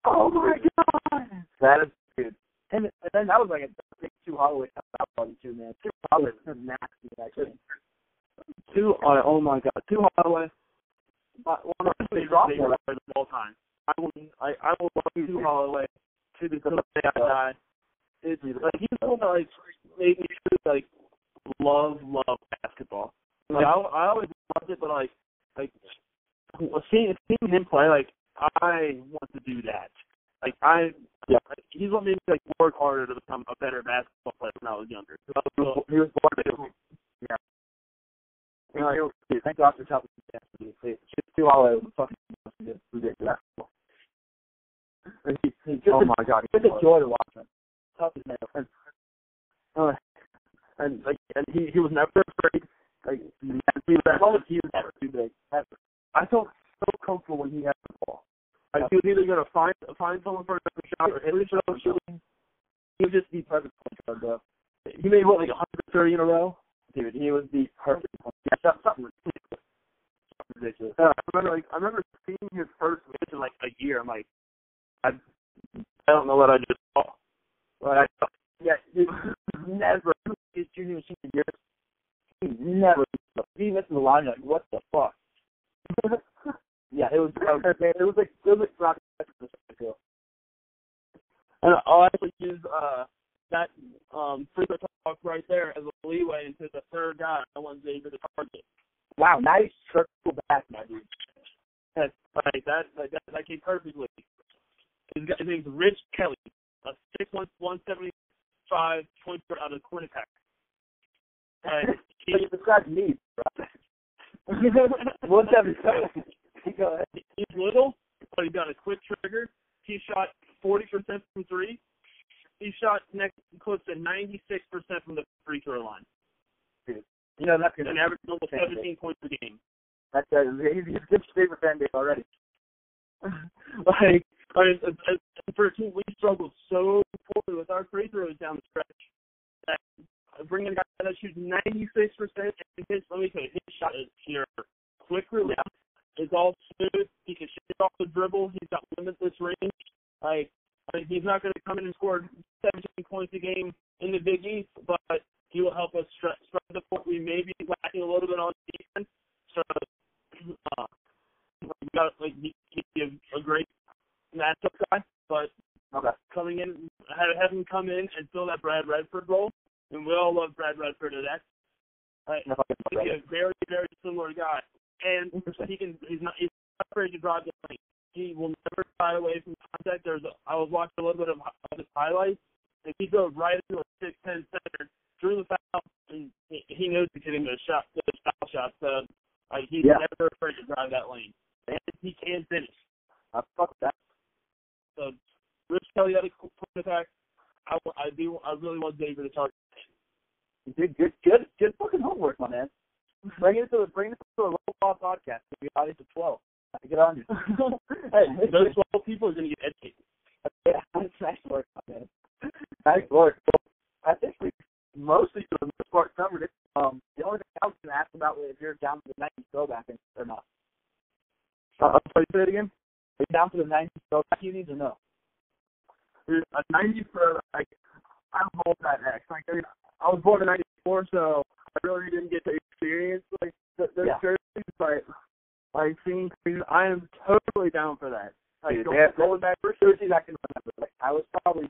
Speaker 5: Oh my god!
Speaker 6: That is good. And, and then that was like a big Tu Holloway out party too, man. Tu Holloway was nasty actually.
Speaker 5: Two, oh, oh my god, Tu Holloway. My- One of my favorite players of all time. I will, I, I will love Tu Holloway to the the day I die. It's like he's the one that like made me like love love basketball. Like I, I always loved it, but like like seeing seeing him play, like I want to do that. Like I,
Speaker 6: Yeah.
Speaker 5: like, he's what made me like work harder to become a better basketball player when I was younger. I was,
Speaker 6: He was born to Yeah.
Speaker 5: you know, like,
Speaker 6: Dude, thank God for helping me. Dude. Tu Holloway was fucking ridiculous.
Speaker 5: he, he,
Speaker 6: Just
Speaker 5: oh my god,
Speaker 6: It's a joy to watch him. Tough as nails.
Speaker 5: uh, and like and he he was never afraid. Like he was he was never too big. Ever. I felt so comfortable when he had the ball. Like he was either gonna find find someone for another shot or hit the shot shooting.
Speaker 6: He would just be perfect point guard, bro.
Speaker 5: He made what like 130 in a row.
Speaker 6: Dude, he was the perfect guard. That's something ridiculous. Ridiculous.
Speaker 5: Uh, I remember like I remember seeing his first match in like a year. I'm like, I I don't know what I just saw. But I
Speaker 6: Yeah, dude, never his junior senior year. He never. He missed the line. Like, what the fuck? yeah, it was. It was like it was like rock.
Speaker 5: And I'll actually use uh, that um, free throw talk right there as a leeway into the third guy I want Xavier to target.
Speaker 6: Wow, nice circle back, my dude.
Speaker 5: That's like that, like that, that came perfectly. His, his name's Rich Kelly, a six one one seventy
Speaker 7: five points out of Quinnipiac. Uh, he,
Speaker 6: So you described me, bro. One seventy seven. Go ahead.
Speaker 7: he's little, but he's got a quick trigger. He shot 40% from three. He shot next close to 96% from the free throw line, Dude,
Speaker 6: You know that's
Speaker 7: and averaged almost 17 points a game.
Speaker 6: That's uh, he's, he's a good favorite fan base already.
Speaker 7: like, I mean, for a team, we struggled so poorly with our free throws down the stretch. That bringing a guy that shoots 96% and his, let me tell you, his shot is pure. Quick release. It's all smooth. He can shoot off the dribble. He's got limitless range. Like, I he's not going to come in and score 17 points a game in the Big East, but he will help us spread, the court. We may be lacking a little bit on defense. So, uh, we got like he, he'd be a, a great matchup guy, but
Speaker 6: Okay.
Speaker 7: coming in, have, have him come in and fill that Brad Redford role, and we all love Brad Redford to. Like,
Speaker 6: No, fucking
Speaker 7: a very, very similar guy, and he can. He's not. He's not afraid to drive the lane. He will never shy away from contact. There's. A, I was watching a little bit of, of his highlights, and he goes right into a six ten center, drew the foul, and he, he knows he's hitting those shot, those foul shots. So, like, he's
Speaker 6: Yeah.
Speaker 7: never afraid to drive that lane, and he can finish.
Speaker 6: I fuck that.
Speaker 7: So, Rich Kelly had a point attack. I, I do. I really want Xavier to target.
Speaker 6: Good, good, good, good fucking homework, my man. Bring it to the bring it to a local ball podcast. To the audience of twelve. I get on you.
Speaker 7: Hey, those twelve people are going to get educated.
Speaker 6: Yeah, that's nice work, man. Nice work. I think we mostly for the most part covered it. Um, the only thing I was going to ask about was if you're down for the '90s throwback or not.
Speaker 5: Uh, I'm sorry, say it again.
Speaker 6: Are you down for the '90s throwback unions or no?
Speaker 5: Dude, a 90 for like I'm old that X. Like I, mean, I was born in '94, so I really didn't get to experience like the, those
Speaker 6: Yeah.
Speaker 5: jerseys, but like seeing things, I am totally down for that. Like
Speaker 6: Dude,
Speaker 5: going, going back
Speaker 6: first jerseys I can remember. Like I was probably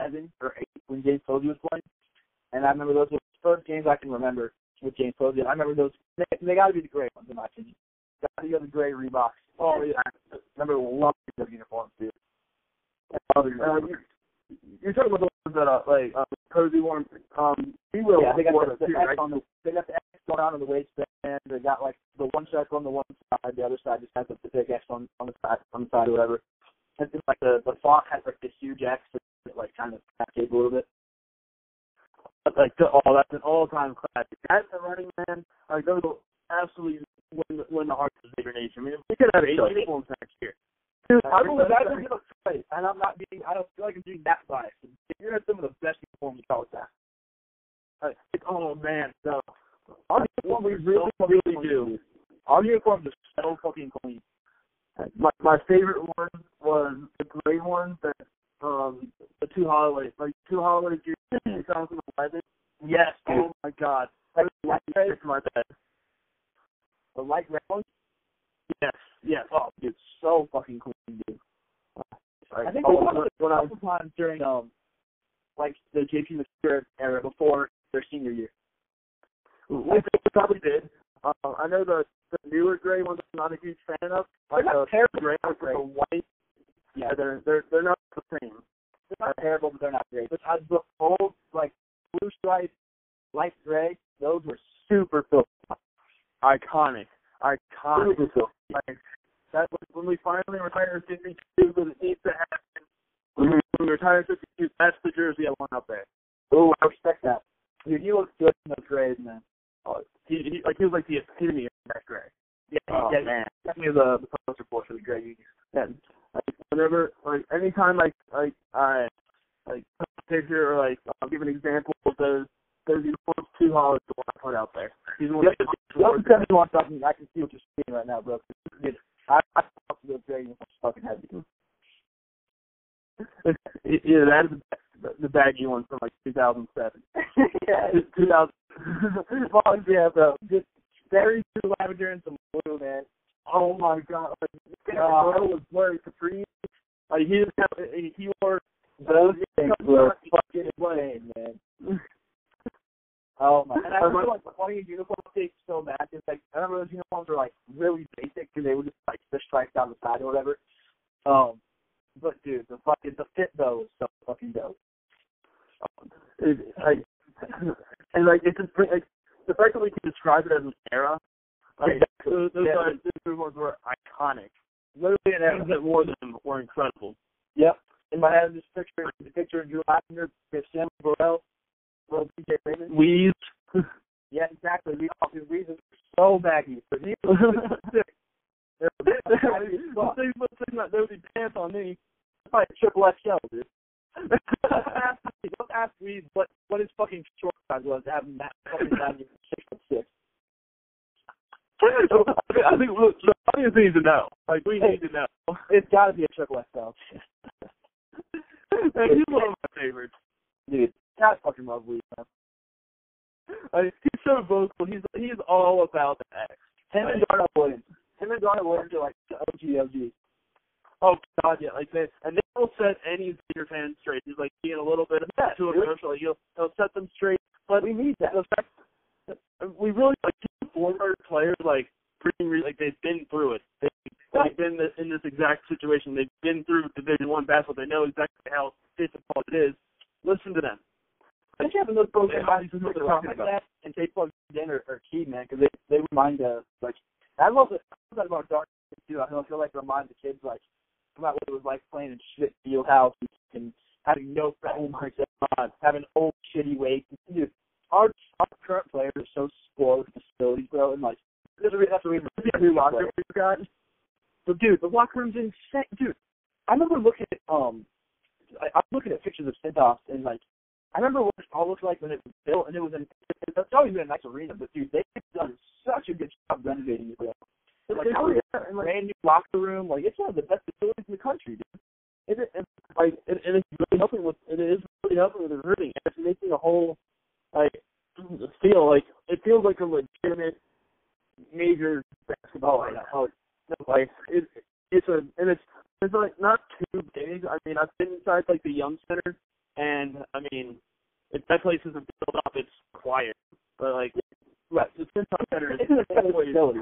Speaker 6: seven or eight when James Posey was playing, and I remember those were the first games I can remember with James Posey. I remember those. They, they got to be the gray ones in my opinion. Got to be the gray Reeboks.
Speaker 5: Oh yeah.
Speaker 6: I remember loving those uniforms, dude.
Speaker 5: Uh, you, you're talking about the ones that uh, like uh, Posey wore. Um, he will.
Speaker 6: Yeah, they got the, the
Speaker 5: too,
Speaker 6: X
Speaker 5: right?
Speaker 6: on the they got the X going on on the waistband. They got like the one circle on the one side, the other side just has the big X on on the side on the side or whatever. And then like the the font has like this huge X that like kind of tape a little bit.
Speaker 5: like the, oh, that's an all-time classic. That's the running man. Like those will absolutely win, the- win the hearts of Xavier Nation. I mean, we could have eight uniforms next year.
Speaker 6: Dude, I believe that would be the choice, and I'm not being. I don't feel like I'm being that biased. You're at some of the best uniforms in college that.
Speaker 5: Like, oh man, so
Speaker 6: Our uniforms
Speaker 5: we
Speaker 6: are
Speaker 5: really,
Speaker 6: so
Speaker 5: really
Speaker 6: fucking
Speaker 5: do.
Speaker 6: clean. Our uniforms are so fucking clean.
Speaker 5: My my favorite one was the gray ones that um the Tu Holloway like Tu Holloway jerseys 2011.
Speaker 6: Yes, dude.
Speaker 5: Oh my god,
Speaker 6: Like, light
Speaker 5: was to my bed.
Speaker 6: the light red ones.
Speaker 5: Yes, yes.
Speaker 6: Oh, dude, so fucking clean, dude.
Speaker 5: Like,
Speaker 6: I think
Speaker 5: oh,
Speaker 6: when,
Speaker 5: when I
Speaker 6: couple times during um, like the JP Macura era before their senior year.
Speaker 5: We probably did. Uh, I know the the newer gray ones I'm not a huge fan of. Like
Speaker 6: They're not
Speaker 5: the
Speaker 6: terrible,
Speaker 5: gray
Speaker 6: they're
Speaker 5: with the white.
Speaker 6: Yeah,
Speaker 5: they're they're they're not the same.
Speaker 6: they're not terrible, but they're not great. But I, the old like blue stripe, light gray, those were super filthy.
Speaker 5: Iconic, iconic.
Speaker 6: Super filthy.
Speaker 5: Like that was when we finally retired 52 because it needs to happen. When we, when we retired 52, that's the jersey I want up there.
Speaker 6: Oh, I respect that. Dude, you look good in those grays, man.
Speaker 5: Oh, he, he like he was like the epitome of that gray.
Speaker 6: Yeah,
Speaker 5: Oh,
Speaker 6: yeah,
Speaker 5: man.
Speaker 6: definitely the the poster boy for the gray unions.
Speaker 5: And like whenever, like anytime, like like I like picture or like I'll give an example of those those uniforms too hard to want to put out there. He's one
Speaker 6: Yep.
Speaker 5: of the
Speaker 6: Well, because you want something, I can see what you're seeing right now, bro. I I thought those gray uniforms fucking heavy.
Speaker 5: yeah, that is the, the baggy one from like 2007.
Speaker 6: yeah,
Speaker 5: 2000.
Speaker 6: well, yeah, bro. Just very blue lavender and some blue, man.
Speaker 5: Oh my god! Like,
Speaker 6: Uh,
Speaker 5: uh, was wearing capri. Like he just have, he wore
Speaker 6: Those things were fucking insane, man. Oh my! And I remember like the funny uniform takes so bad. It's like I remember those uniforms were like really basic because they were just like the stripes down the side or whatever. Um, but dude, the fucking the fit though was so fucking dope.
Speaker 5: It, like, and like it just bring like the fact that we can describe it as an era. Like those, those,
Speaker 6: Yeah.
Speaker 5: are, those ones were iconic. Literally, an era that wore them were incredible.
Speaker 6: Yep. In my head, I'm just picturing the picture of Drew Lavender, Sam Burrell, little B.J. Raymond.
Speaker 5: Weeds.
Speaker 6: Yeah, exactly. We all the reasons so baggy, but he was sick. They're
Speaker 5: they
Speaker 6: baggy as fuck.
Speaker 5: put things like those pants on me.
Speaker 6: Probably triple XL, dude.
Speaker 5: Don't ask me. Don't ask me what what his fucking short size was. Having that fucking baggy six foot six. I think look, the audience needs to know. Like we need to know.
Speaker 6: It's got to be a triple XL.
Speaker 5: He's one of my favorites.
Speaker 6: Dude, God fucking love Weed, man.
Speaker 5: I mean, he's so vocal. He's he's all about the X.
Speaker 6: Him and Darnell Williams. Him and Darnell Williams are like the OG OG.
Speaker 5: Oh God, yeah, like they and they will set any Xavier fan straight. He's like being a little bit
Speaker 6: Yeah,
Speaker 5: too emotional. He'll he'll set them straight. But
Speaker 6: We need that.
Speaker 5: the fact that we really like former players like re- like they've been through it. They've, they've been this, in this exact situation. They've been through Division One basketball. They know exactly how difficult it is. Listen to them.
Speaker 6: I think having those broken
Speaker 5: Yeah,
Speaker 6: bodies
Speaker 5: this is
Speaker 6: who
Speaker 5: what they're
Speaker 6: talk
Speaker 5: talking
Speaker 6: like
Speaker 5: about.
Speaker 6: that and take plugs in are, are key, man, because they they remind us like I love it. I love that about dark too. I feel, like it remind the kids like about what it was like playing in shit field house and having no frameworks, having old shitty weights. Dude, our our current players are so spoiled with facilities, bro, and like there's a re- that's a reason.
Speaker 5: The new locker room we got.
Speaker 6: But dude, the locker room's insane. Dude, I remember looking at um, I, I was looking at pictures of Cintas and like, I remember what it all looked like when it was built, and it was in. It's always been a nice arena, but dude, they've done such a good job renovating it. Bro. It's like,
Speaker 5: Oh, like,
Speaker 6: brand new locker room, like it's one of the best facilities in the country, dude.
Speaker 5: It, it, it, like, and, and it's really helping with. It is really helping with recruiting. It's making a whole like feel like it feels like a legitimate major basketball.
Speaker 6: Oh, I know.
Speaker 5: Oh, no, like it, it's a and it's it's like not too big. I mean, I've been inside like the Young Center, and I mean, it, that place isn't built up. It's quiet, but like
Speaker 6: Right.
Speaker 5: the Cintas Center is
Speaker 6: It's
Speaker 5: always
Speaker 6: facility.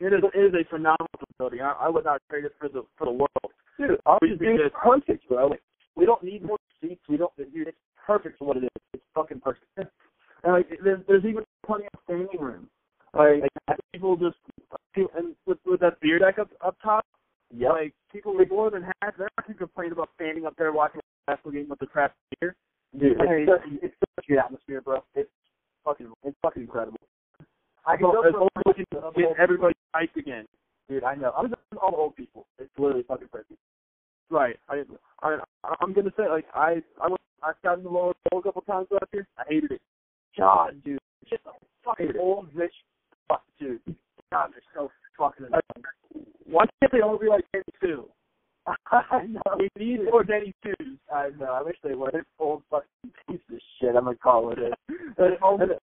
Speaker 5: It is, it is a phenomenal facility. I, I would not trade it for the for the world.
Speaker 6: Dude, ours
Speaker 5: We
Speaker 6: is
Speaker 5: think
Speaker 6: it's perfect, bro. Like, we don't need more seats. We don't. Dude, it's perfect for what it is. It's fucking perfect.
Speaker 5: And like there's there's even plenty of standing room. Like, people just people, and with with that beer deck up up top,
Speaker 6: Yep.
Speaker 5: like people like more than half they're not gonna complain about standing up there watching a basketball game with the craft beer.
Speaker 6: Dude, it's, such, it's such a good atmosphere, bro. It's fucking, it's fucking incredible. I can
Speaker 5: as long as we can get everybody hyped again.
Speaker 6: dude. I know. I'm just all the old people. It's literally fucking perfect.
Speaker 5: Right. I I I'm gonna say like I I went I've gotten the lower bowl a couple times last year. I hated it.
Speaker 6: God, dude, it's just a fucking
Speaker 5: it.
Speaker 6: old rich fuck, dude. God, they're so fucking. annoying.
Speaker 5: Why can't they all be like Danny Sue?
Speaker 6: I know.
Speaker 5: We need more Danny Sues.
Speaker 6: I know. I wish they were. They're old fucking piece of shit. I'm gonna call it. it.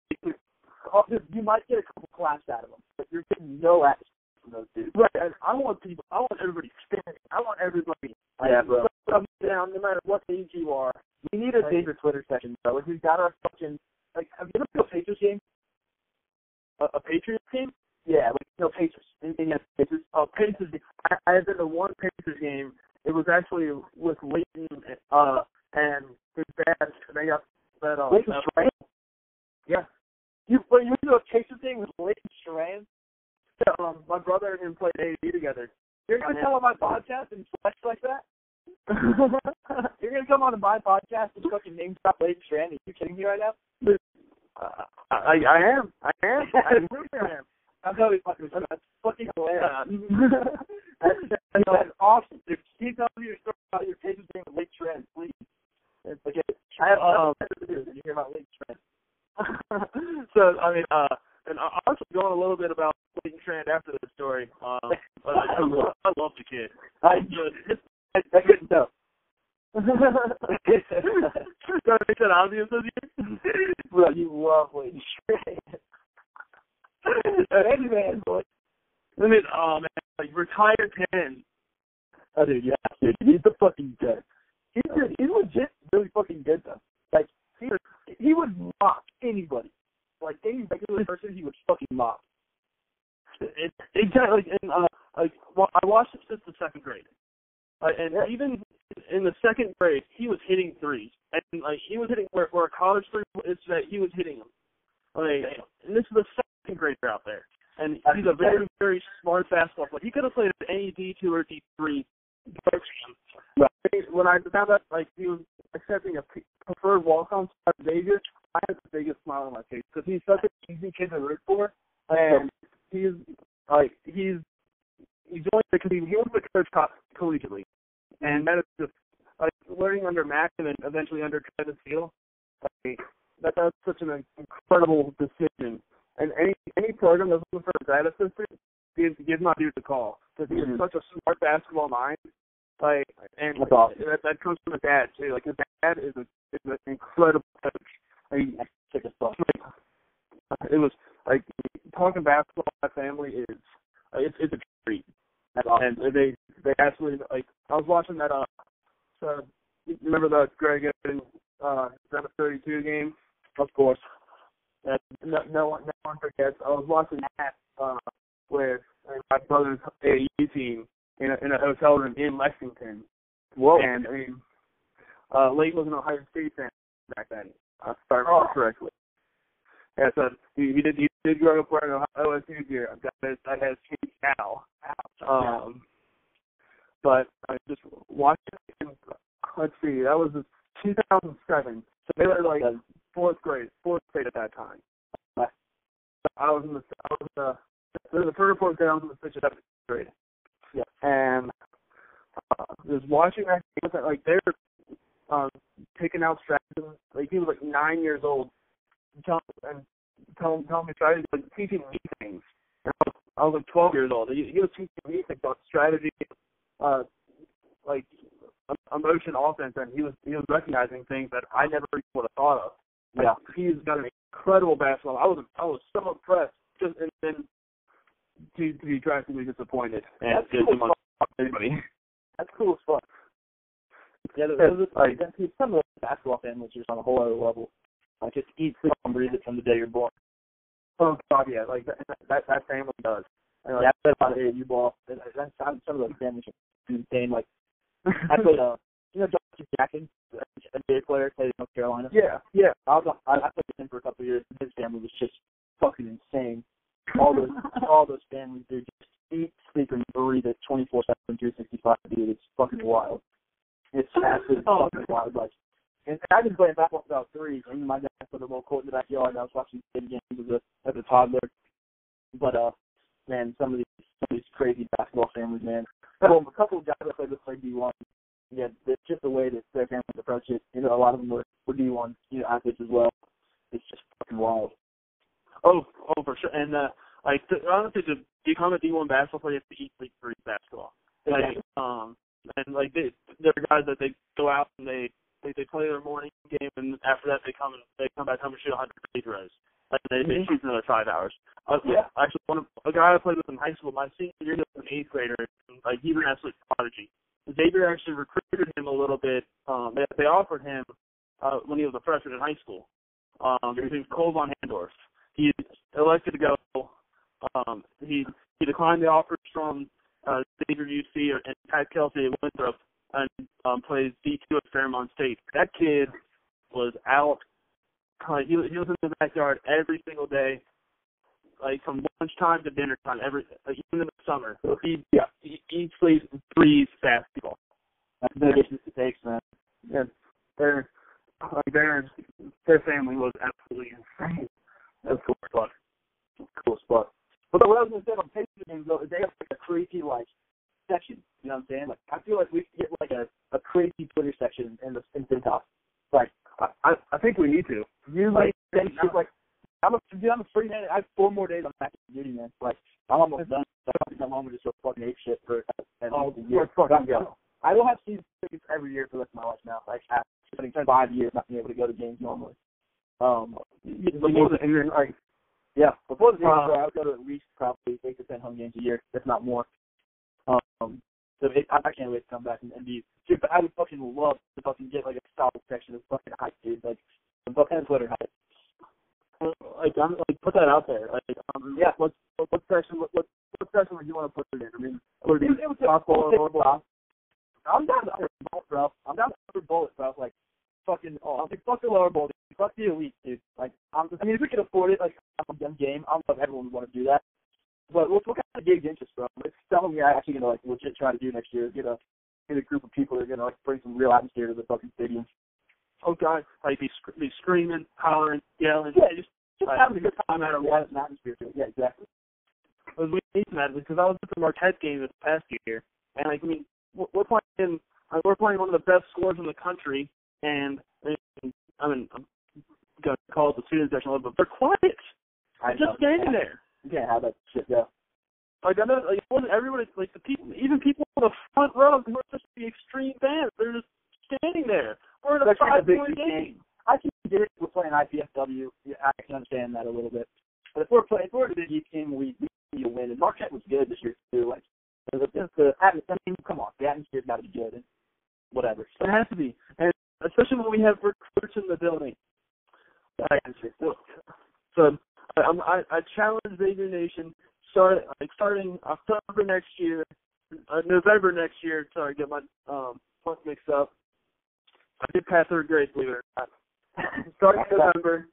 Speaker 6: you might get a couple claps out of them, but you're getting no action from those dudes.
Speaker 5: Right, and I want people. I want everybody standing. I want everybody.
Speaker 6: Yeah, bro.
Speaker 5: Down, no matter what age you are.
Speaker 6: We need a Xavier Twitter session, bro. Like, we've got our fucking like. Have you ever been to a Patriots game?
Speaker 5: A, a Patriots team.
Speaker 6: Yeah, like no Patriots. Indiana Patriots.
Speaker 5: Oh, Pacers. game. I, I had been to one Pacers game. It was actually with Leighton uh, and his dad. and They got that on.
Speaker 6: Leighton
Speaker 5: Schrand.
Speaker 6: You when you a Pacers game with Leighton
Speaker 5: Schrand? Um, my brother and him played AAU together.
Speaker 6: You're gonna come on my podcast and flex like that? You're gonna come on my podcast and fucking name drop Leighton Schrand? Are you kidding me right now?
Speaker 5: Uh, I, I am. I am. I really am.
Speaker 6: I'm totally fucking. That's fucking hilarious. That's, that's, that's awesome. Dude, keep telling me your story about your Pacers game with Leighton Schrand, please. It's like I have
Speaker 5: Um,
Speaker 6: nothing to do when you hear about Leighton Schrand.
Speaker 5: So I mean, uh, and I also going a little bit about Leighton Schrand after the story. Um, but I, I, love, I love the kid.
Speaker 6: I
Speaker 5: But
Speaker 6: I, I couldn't tell.
Speaker 5: Did I make that obvious with you?
Speaker 6: Bro, you love Leighton Schrand. Any man, boy.
Speaker 5: I mean, oh man, like retired ten.
Speaker 6: Oh, dude, yeah, dude, he's the fucking good. He's. He's legit really fucking good though. Like he he would mock anybody. Like any regular person, he would fucking mock.
Speaker 5: It, exactly. Like, and, uh, like well, I watched it since the second grade. Uh, and even in the second grade, he was hitting threes, and like he was hitting where, where a college three is that he was hitting them. Like, and this is the second grader out there, and he's a very very smart basketball player. He could have played at any D two or D three program. But when I found out like he was accepting a preferred walk on at Vegas, I had the biggest smile on my face because he's such an easy kid to root for, and he's like he's he's only because he, he wants to coach co- collegiately, and that is just like learning under Mack and then eventually under Travis Steele. Like, that that's such an incredible decision. And any any program that's looking for a grad assistant, give give my dude a call because he
Speaker 6: Mhm.
Speaker 5: has such a smart basketball mind. Like and
Speaker 6: That's awesome.
Speaker 5: that that comes from his dad too. Like his dad is a is an incredible coach. Like,
Speaker 6: fuck.
Speaker 5: it was like talking basketball my family is uh, it's it's a treat.
Speaker 6: That's awesome.
Speaker 5: And they they absolutely like I was watching that uh so you remember the Greg Oden uh that 32 game?
Speaker 6: Of course.
Speaker 5: that no, no one no one forgets. I was watching that uh uh, my brother's AAU team in a in a hotel room in Lexington.
Speaker 6: Whoa.
Speaker 5: And I mean uh Lake was an Ohio State fan back then. If I
Speaker 6: Oh.
Speaker 5: correctly. Yeah, so he, he did he did grow up wearing Ohio OSU gear. That has that has changed now. Um but I just watching let's see, that was 2007. So they were like fourth grade, fourth grade at that time. I was in the I was in the the, the third or fourth was in the or seventh grade.
Speaker 6: Yeah.
Speaker 5: And uh, just watching that like they're um, picking out strategies. Like he was like nine years old, telling and telling telling me strategies, like teaching me things. And I was, I was like twelve years old. He, he was teaching me things about strategy, uh, like emotion, offense, and he was he was recognizing things that I never would have thought of. Like,
Speaker 6: Yeah.
Speaker 5: he's got an incredible basketball. I was I was so impressed. Just and then to to be drastically disappointed. And
Speaker 6: That's
Speaker 5: just
Speaker 6: cool.
Speaker 5: amongst everybody.
Speaker 6: That's cool as fuck. Yeah,
Speaker 5: Yeah,
Speaker 6: those, those like some of the basketball families are just on a whole other level. Like just eat, sleep, and breathe it from the day you're born.
Speaker 5: Oh God, yeah, like that that, that family does. And,
Speaker 6: Yeah, I played a lot of AAU ball. and I- That's some some of those families are insane. Like I played, uh, you know, John Jackson, a NBA player, played in North Carolina.
Speaker 5: yeah, yeah.
Speaker 6: I was I, I played with him for a couple of years. and His family was just fucking insane. All those all those families, they just eat, sleep, and breathe it 24 seven, 365. Dude, it's fucking wild. It's absolutely
Speaker 5: Oh,
Speaker 6: fucking wild. Like, and I've been playing basketball about three. And my dad put a little court in the backyard. And I was watching kid games as a as a toddler. But uh, man, some of these some of these crazy basketball families, man. Well, a couple of guys I played with played D1. Yeah, it's just the way that their families approach it. You know, a lot of them were, were D1, you know, athletes as well. It's just fucking wild.
Speaker 5: Oh, oh, for sure. And uh, like to, honestly, to become a D1 basketball player, you have to eat, sleep, breathe basketball. Like, um, and like they, there are guys that they go out and they they they play their morning game, and after that they come and they come back home and shoot 100 free throws. Like they, they
Speaker 6: Mhm.
Speaker 5: shoot for another five hours. Uh,
Speaker 6: Yeah.
Speaker 5: Actually, one of, a guy I played with in high school, my senior year, was an eighth grader. And, like he's an absolute prodigy. Xavier actually recruited him a little bit. Um, they, they offered him uh, when he was a freshman in high school. Um, his name's Cole von Handorf. He elected to go. Um, he he declined the offers from uh, Xavier UC and Pat Kelsey at Winthrop and um, plays D2 at Fairmont State. That kid was out. Like, he, was- he was in the backyard every single day, like from lunchtime to dinner time, every like, even in the summer. He
Speaker 6: Yeah.
Speaker 5: he sleeps, and breathes basketball.
Speaker 6: That's the biggest it takes, man.
Speaker 5: And their like their their family was absolutely insane.
Speaker 6: That's cool as fuck. Cool as fuck. But what I was gonna say on Patriot games though, is they have like a crazy like section. You know what I'm saying? Like I feel like we should get like a, a crazy Twitter section in the in Cintas. Like
Speaker 5: I I, think we need to.
Speaker 6: you like then it's like I'm a dude, I'm a free man. I have four more days on active duty, man. Like I'm almost done. So I to come home and just go fucking ape shit for at
Speaker 5: Oh,
Speaker 6: year.
Speaker 5: fucking go.
Speaker 6: I will have season tickets every year for the rest of my life now. Like after spending five years not being able to go to games normally. Um,
Speaker 5: Before the, and then, like
Speaker 6: yeah, before the season
Speaker 5: Uh,
Speaker 6: I would go to at least probably eight to ten home games a year, if not more. Um, so it, I, I can't wait to come back and, and be. Dude, but I would fucking love to fucking get like a solid section of fucking hype, dude. Like some fucking Twitter hype.
Speaker 5: like I'm like put that out there. Like um,
Speaker 6: Yeah.
Speaker 5: What what, what section what, what what section would you want to put it in? I mean, would it
Speaker 6: It,
Speaker 5: be
Speaker 6: it was
Speaker 5: softball or?
Speaker 6: I'm down upper bullet, bro. I'm down upper bullet, bro. Like fucking oh, I'm like fuck the lower bowl. Fuck the elite, dude. Like I'm I mean if we can afford it, like I'm a dumb game. I don't know if everyone would want to do that. But what, what kind of gauge interest, bro? It's something we're actually gonna like legit try to do next year. Get a get a group of people that are gonna like bring some real atmosphere to the fucking stadium.
Speaker 5: Oh God, like be sc- be screaming, hollering, yelling.
Speaker 6: Yeah, just just
Speaker 5: Right.
Speaker 6: having a good time out of yeah, an atmosphere to it. Yeah, exactly.
Speaker 5: Because we need that because I was at the Marquette game this past year, and like I mean, we're playing we're playing one of the best scores in the country, and I mean, I mean I'm gonna call it the student section a little bit, but they're quiet. They're just standing there.
Speaker 6: You can't have that shit, yeah.
Speaker 5: Like I know, like it wasn't everybody. Like the people, even people in the front row who are just the extreme fans, they're just standing there. We're in a
Speaker 6: Especially in a
Speaker 5: five
Speaker 6: big
Speaker 5: point
Speaker 6: game.
Speaker 5: game.
Speaker 6: I can get it. We're playing IPFW. Yeah, I can understand that a little bit. But if we're playing, if we're a Big East team, we we need a win. And Marquette was good this year too. Like the, the, the atmosphere. I mean, come on, the atmosphere's got to be good. And whatever. So
Speaker 5: It has to be, and especially when we have recruits in the building.
Speaker 6: Atmosphere.
Speaker 5: So, so I, I'm- I, I challenge Xavier Nation start like starting October next year, uh, November next year. Sorry, get my um month mixed up. I did pass third grade, believe it or not. starting November,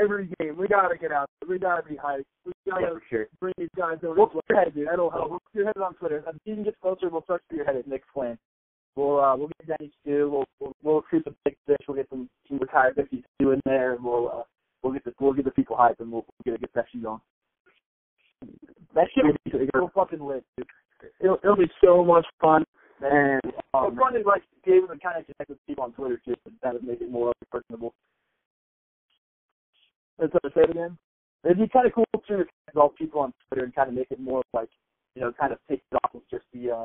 Speaker 5: every game we gotta get out. We gotta be hyped. We gotta
Speaker 6: for sure.
Speaker 5: bring these guys over.
Speaker 6: We'll spearhead it, dude.
Speaker 5: That'll help.
Speaker 6: we'll spearhead it on Twitter. If the can get closer, we'll start spearhead it. Nick's plan. We'll uh, we'll get Denny Stu. We'll we'll, we'll recruit the big fish. We'll get some some retired 50 Stu in there, and we'll uh, we'll get the we'll get the people hyped, and we'll, we'll get a good section going. That shit will be it'll fucking lit, dude.
Speaker 5: It'll, it'll be so much fun.
Speaker 6: And um, it's fun to like be able to kind of connect with people on Twitter too. That would make it more personable. Let's say it again. It'd be kind of cool to connect with all people on Twitter and kind of make it more like, you know, kind of take it off of just the uh,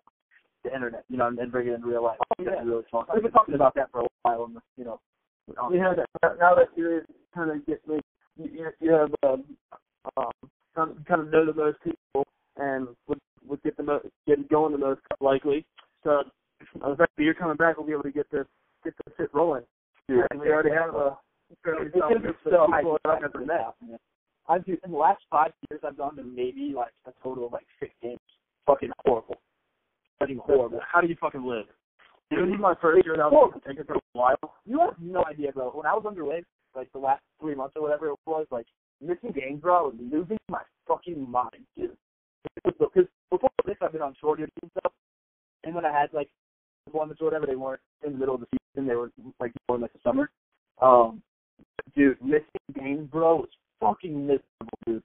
Speaker 6: the internet, you know, and, and bring it in real life.
Speaker 5: Oh, yeah.
Speaker 6: Really fun. I've been talking about that for a while, and you know, um,
Speaker 5: We have that now that you're kind of get like you, you you have um, um kind of, know the most people and would would get the most get it going the most likely. So the fact that you're coming back, we'll be able to get this get this shit rolling.
Speaker 6: Yeah,
Speaker 5: And we already have a fairly
Speaker 6: It's gonna be
Speaker 5: solid
Speaker 6: so
Speaker 5: list of people
Speaker 6: hyped
Speaker 5: that
Speaker 6: for that. I've in the last five years, I've gone to maybe like a total of like six games. Fucking horrible. Fucking horrible.
Speaker 5: How do you fucking live? This is my first year that I was taking for a while.
Speaker 6: You have no idea, bro. When I was underway, like the last three months or whatever it was, like missing games, bro, and losing my fucking mind, dude. Because before this, I've been on short duty and stuff, and when I had like deployments or whatever, they weren't in the middle of the season. They were like more in like the summer. Um, dude, missing games, bro, was fucking miserable, dude.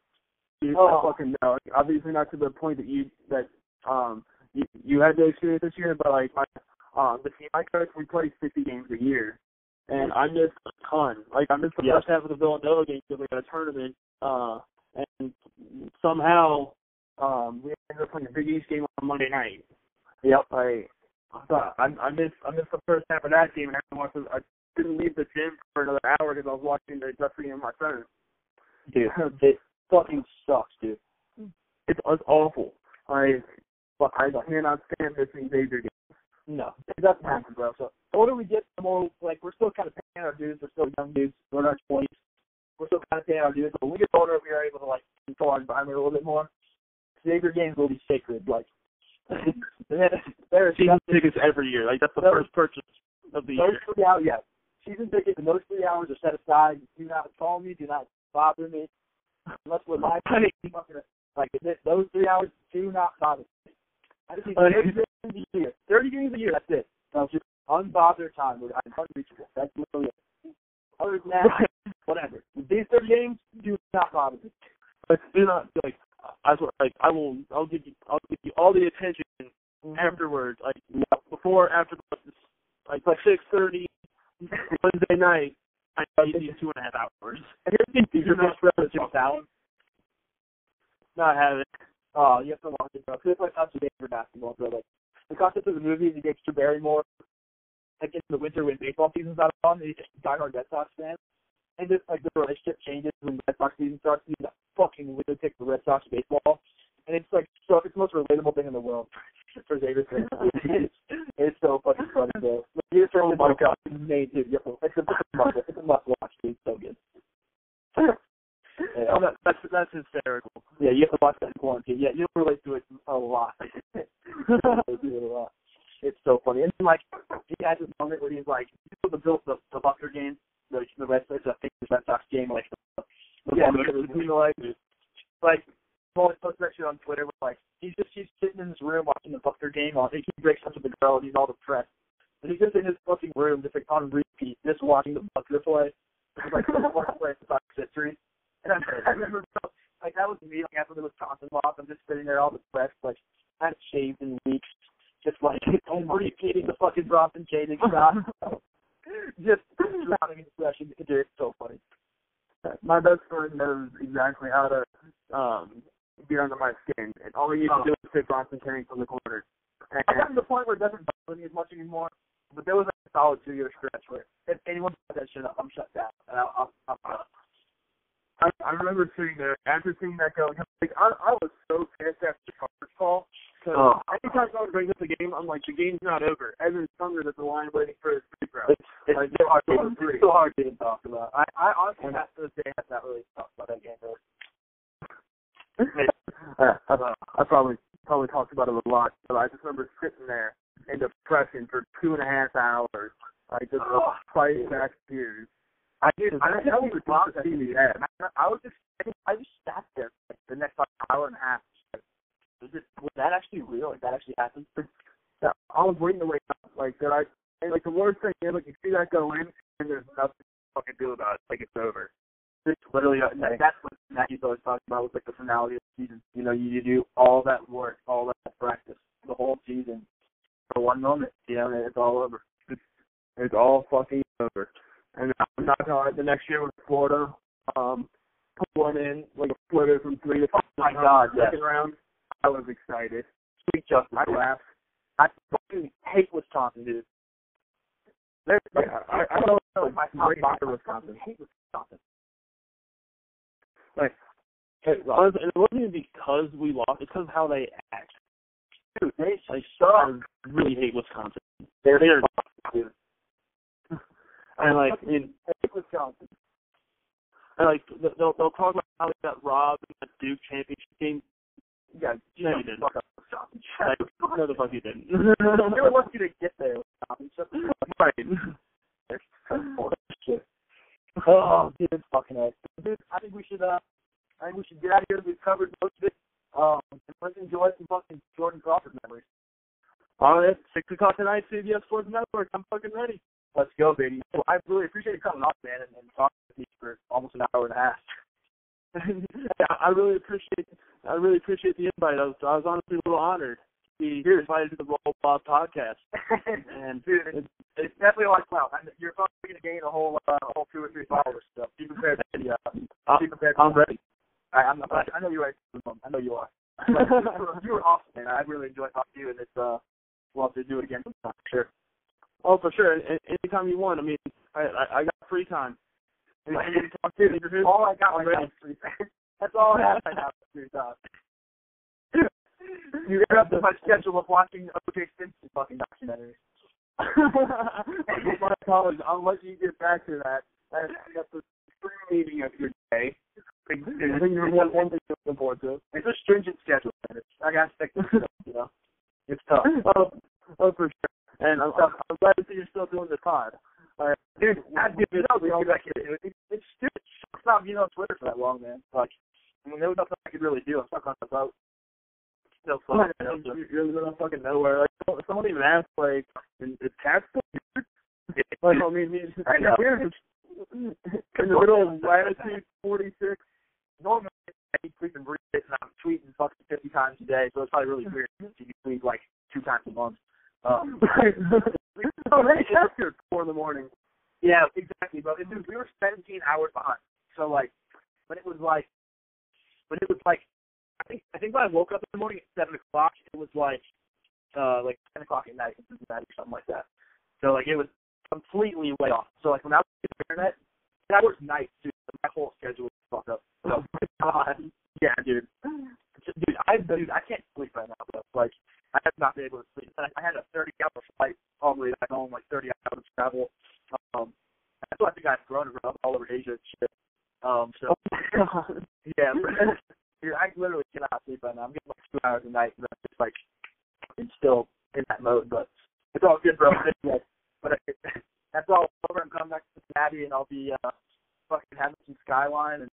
Speaker 5: Dude,
Speaker 6: Oh.
Speaker 5: I fucking know. Obviously not to the point that you that um you you had to experience this year, but like my um the team I coach, we play sixty games a year, and I missed a ton. Like I missed the
Speaker 6: Yeah.
Speaker 5: first half of the Villanova game because we had a tournament, uh, and somehow um we ended up playing a Big East game on Monday night.
Speaker 6: Yep.
Speaker 5: Like I I, I missed I missed the first half of that game, and I watched. I didn't leave the gym for another hour because I was watching the referee on my phone.
Speaker 6: Dude, it fucking sucks, dude.
Speaker 5: It was awful. I I cannot stand missing Xavier games.
Speaker 6: No, it doesn't happen, bro. So the older we get, the more like we're still kind of paying our dues. We're still young dudes. We're in our twenties. We're still kind of paying our dues. But when we get older, we are able to like control our environment a little bit more. Xavier games will be sacred. Like there is
Speaker 5: Season tickets every year. Like that's the
Speaker 6: Those-
Speaker 5: first purchase of the
Speaker 6: those
Speaker 5: year.
Speaker 6: three hours. Yeah, season tickets and those three hours are set aside. Do not call me. Do not bother me. Unless we're live. Like th- those three hours do not bother me. I just uh,
Speaker 5: need
Speaker 6: 30 games a year. 30 games a year. That's it. No, just unbothered time. I'm unreachable. That's literally it. Other than that, whatever. These 30 games do not bother me.
Speaker 5: Like do not like I swear, like I will I'll give you I'll give you all the attention mm-hmm. afterwards. Like before after the like like six thirty Wednesday night. I need these two and a half hours.
Speaker 6: And here's the thing, your best friend is Jim Fallon.
Speaker 5: Not have
Speaker 6: Oh, you have to watch it, bro. 'Cause it's like a game for basketball, bro. Like the concept of the movie is he gets Drew Barrymore like in the winter when baseball season's not on, and he's just a diehard Red Sox fan. And just like the relationship changes when Red Sox season starts. He's a fucking lunatic for Red Sox baseball, and it's like so it's the most relatable thing in the world for Xavier fans. it's, it's so fucking funny, bro. Like, you just throw him like up, his dude. It's a, it's a must, it's a must watch, dude. It's so good. Yeah.
Speaker 5: Oh, that, that's that's hysterical.
Speaker 6: Yeah, you have to watch that in quarantine. Yeah, you'll relate to it a lot. You'll relate to it a lot. It's so funny. And then like he has this moment where he's like, you know the Bill the, the Buckner game, the the Red Sox, I think the Red Sox game, like the, the
Speaker 5: Yeah,
Speaker 6: Buckner was between the legs. Like Paul posted that shit on Twitter. With, like he's just he's sitting in his room watching the Buckner game. On he breaks up with the girl and he's all depressed. And he's just in his fucking room, just like on repeat, just watching the Buckner play. It's like the worst play for Sox history. And I, I remember like that was me like after the Wisconsin loss. I'm just sitting there all depressed, like I hadn't shaved in weeks, just like repeating the fucking Bronson Koenig shot. just drowning in depression. Dude, it's so funny.
Speaker 5: My best friend knows exactly how to um be under my skin, and all he used to do was pick Bronson Koenig from the corner.
Speaker 6: I got to the point where it doesn't bother me as much anymore. But there was like a solid two year stretch where if anyone does that shit up, I'm shut down. And I'll, I'll, I'll, I'll
Speaker 5: I, I remember sitting there after seeing that go. Like I, I was so pissed after the conference call because
Speaker 6: Oh.
Speaker 5: anytime someone brings up the game, I'm like, the game's not over. Evan's thundered at the line waiting for his free throw.
Speaker 6: It's, it's
Speaker 5: Like,
Speaker 6: so hard
Speaker 5: it's
Speaker 6: it's so hard to talk about. I, I honestly have to day have not really talked about that game really.
Speaker 5: Uh, I, I probably probably talked about it a lot, but I just remember sitting there in depression for two and a half hours, like just fighting back tears.
Speaker 6: I did.
Speaker 5: I
Speaker 6: I,
Speaker 5: don't know what the
Speaker 6: box
Speaker 5: TV had.
Speaker 6: I, I was just I just sat there like, the next like, hour and a half. Was it was that actually real? Like that actually happened?
Speaker 5: Yeah, I was waiting to wake up. Like that, I and like the worst thing is like you see that go in and there's nothing to fucking do about it. Like it's over.
Speaker 6: It's literally uh, that, that's what Mackey's always talking about with like the finality of the season. You know, you, you do all that work, all that practice, the whole season for one moment. You know, and it's all over.
Speaker 5: It's all fucking over. And I'm not gonna lie, the next year with Florida, um, put one in like a flitter from three to
Speaker 6: Oh my God, yes.
Speaker 5: second round. I was excited.
Speaker 6: Sweet justice.
Speaker 5: I laughed.
Speaker 6: I fucking hate Wisconsin, dude. They're,
Speaker 5: Like, I, I don't know.
Speaker 6: my
Speaker 5: My
Speaker 6: top five
Speaker 5: for
Speaker 6: I
Speaker 5: Wisconsin.
Speaker 6: hate Wisconsin.
Speaker 5: Hey,
Speaker 7: Honestly, and it wasn't even because we lost; it's because of how they act.
Speaker 6: Dude, they
Speaker 7: Like,
Speaker 6: suck.
Speaker 7: I really hate Wisconsin.
Speaker 6: They're,
Speaker 7: They're
Speaker 6: dude.
Speaker 7: And like, I mean,
Speaker 6: hate Wisconsin.
Speaker 7: and like they'll they'll talk about how they got robbed in the Duke championship game.
Speaker 6: Yeah,
Speaker 7: No, you didn't.
Speaker 6: Fuck up Wisconsin.
Speaker 7: Like, no, the fuck you didn't.
Speaker 6: were lucky to get there. Wisconsin. Shut the fuck
Speaker 7: right.
Speaker 6: They're so full of shit. Oh, dude, fucking A. Dude, I think we should, uh, I think we should get out of here. We've covered most of it. Um, and let's enjoy some fucking Jordan Crawford memories.
Speaker 7: All right, six o'clock tonight, CBS Sports Network. I'm fucking ready.
Speaker 6: Let's go, baby. Well, I really appreciate you coming on, man, and, and talking with me for almost an hour and a half.
Speaker 7: I really appreciate I really appreciate the invite. I was I was honestly a little honored to be here invited to the Roll Blob podcast. And
Speaker 6: Dude, it's, it's definitely like clout. I- You're probably going to gain a whole, uh, a whole two or three followers. So be prepared. Yeah,
Speaker 7: Uh,
Speaker 6: be prepared.
Speaker 7: I'm ready.
Speaker 6: I, I'm, I, I know you're right. I know you are. But you were- you were awesome, man. I really enjoyed talking to you, and it's uh, we'll have to do it again sometime. Sure.
Speaker 7: Oh, for sure. Anytime you want. I mean, I I, I got free time. Anytime you talk to you're
Speaker 6: All I got right now is free time. That's all I have right now is free time. You up to my schedule of watching O.J. Simpson fucking documentaries.
Speaker 5: My. I'll let you get back to that. That's, that's the spring meeting of your day. I think there's one, one thing to forward to.
Speaker 6: It's a stringent schedule, man. It's, I gotta stick to it, you know. It's tough.
Speaker 7: oh, oh, for sure. And oh. I'm, I'm I'm glad to see you're still doing the pod. Right.
Speaker 6: Dude, I, know, we all back into it. It's, it's stupid. It's not being on Twitter for that long, man. Like, I mean, there was nothing I could really do. I'm stuck on the boat. Still fun.
Speaker 7: You're you're in the middle of fucking nowhere. Like someone- someone even asked, like, "Is Pat still here?" Like, I mean, he's
Speaker 6: I know.
Speaker 7: in the middle of latitude 46.
Speaker 6: Normally, I tweet and read it, and I'm tweeting fucking 50 times a day, so it's probably really weird to tweet like two times a month. Um,
Speaker 5: Already after four in the morning.
Speaker 6: yeah, exactly. But it, dude, we were 17 hours behind. So like, when it was like, when it was like, I think I think when I woke up in the morning at seven o'clock, it was like, uh, like 10 o'clock at night Cincinnati or something like that. So like, it was completely way off. So like, when I was on the internet, and I worked nights too. So my whole schedule was fucked up. So God, yeah, dude. Dude, I dude, I can't sleep right now. Bro. Like, I have not been able to sleep. I I had a 30 hour flight all the way back home, like 30 hours of travel. Um, that's why I think I've grown around all over Asia and shit. Um, so yeah, bro. dude, I literally cannot sleep right now. I'm getting like two hours a night, and I'm just like, it's still in that mode. But it's all good, bro. Anyway, but uh, that's all over. I'm coming back to Cincinnati, and I'll be uh, fucking having some skyline and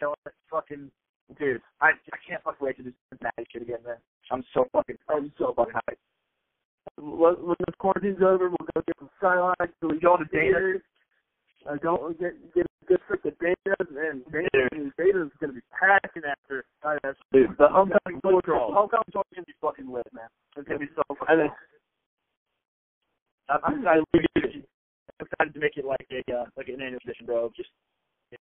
Speaker 6: showing it. Fucking dude, I I can't fucking wait to do Cincinnati shit again, man. I'm so fucking I'm so fucking hyped.
Speaker 5: When this quarantine's over, we'll go get some skyline. We
Speaker 6: Go to Dana.
Speaker 5: Uh, don't get get a good trip to Dana's, and Dana's, Dana's gonna be packing after. That's
Speaker 6: Dude, the homecoming tour, homecoming tour is gonna be fucking lit, man. It's gonna be so
Speaker 5: And
Speaker 6: fucking.
Speaker 5: then,
Speaker 6: I'm I'm excited, to make it like a uh, like an annual tradition, bro. Just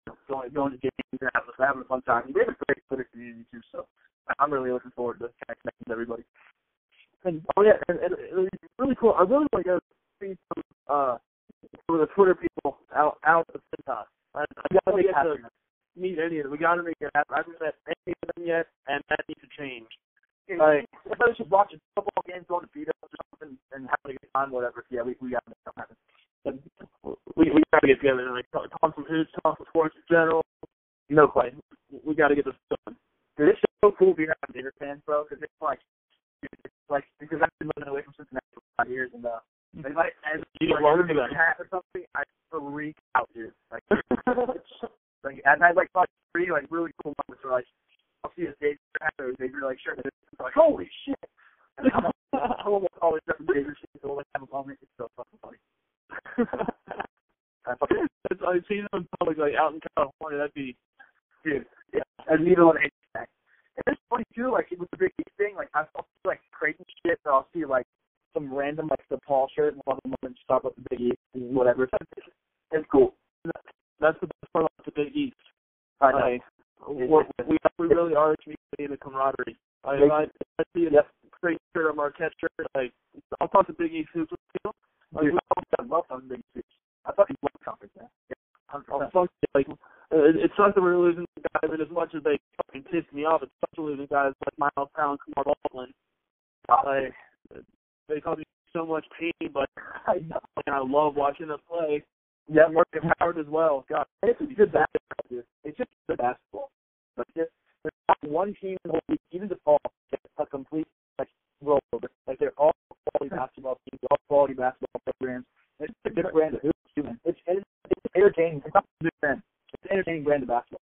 Speaker 6: know, going going to games and having, having a fun time. We have a great Twitter community too, so I'm really looking forward to kind of connecting with everybody.
Speaker 5: and oh yeah, and, and it was really cool. I really want to see some uh some of the Twitter people out out of Cintas. I, I gotta
Speaker 6: make it
Speaker 5: to meet any of them. We gotta make it happen. I haven't met any of them yet, and that needs to change. Like,
Speaker 6: I was just watching football games, going to beat up or something, and having a good time, whatever. Yeah, we we got to make something happen.
Speaker 5: We we gotta get together and like talk, talk some hoops, talk some sports in general.
Speaker 6: No question.
Speaker 5: We gotta get this done.
Speaker 6: Dude, it's so cool being around Gator fans, bro, because it's like, it's like because I've been living away from Cincinnati for five years, and uh, if I as
Speaker 5: You
Speaker 6: like,
Speaker 5: learn
Speaker 6: a
Speaker 5: that.
Speaker 6: hat or something, I freak out, dude. Like, like and I like like three like really cool moments where like I'll see a Xavier hat or a Xavier like shirt, and it's like holy shit. And I'm, almost always repping Xavier shit, so like have a moment. It's so fucking funny. I
Speaker 5: I've seen them in public, like out in California. That'd be
Speaker 6: dude. Yeah, a needle and a haystack. And it's funny too, like with the Big East thing, like I'll see like crazy shit, or I'll see like some random like the Paul shirt and one of them and talk about the Big East and whatever. It's cool.
Speaker 5: that's the best part about the Big East.
Speaker 6: I know.
Speaker 5: We're, we we really are a community and a camaraderie. If I, I see a
Speaker 6: Yep.
Speaker 5: great shirt, a Marquette shirt, like I'll talk to Big East hoops with people. Like,
Speaker 6: Dude, I love talking Big East. I fucking love conference, man. Yeah,
Speaker 5: Oh,
Speaker 6: 100%.
Speaker 5: fuck. Like, it, it sucks that we're losing guys, and as much as they fucking piss me off, it sucks we're losing guys like Miles Brown, Kamar Baldwin. Like, they cause me so much pain, but
Speaker 6: I know.
Speaker 5: and I love watching them play.
Speaker 6: Yeah,
Speaker 5: Markus Howard as well. God,
Speaker 6: it's just good basketball, dude. It's just good basketball. Like just there's not one team in the whole league, even the fall, gets a complete like rollover. Like they're all quality basketball teams, all quality basketball programs. And it's a different brand of too. It's it's, it's entertaining. It's not a brand. It's an entertaining brand of basketball.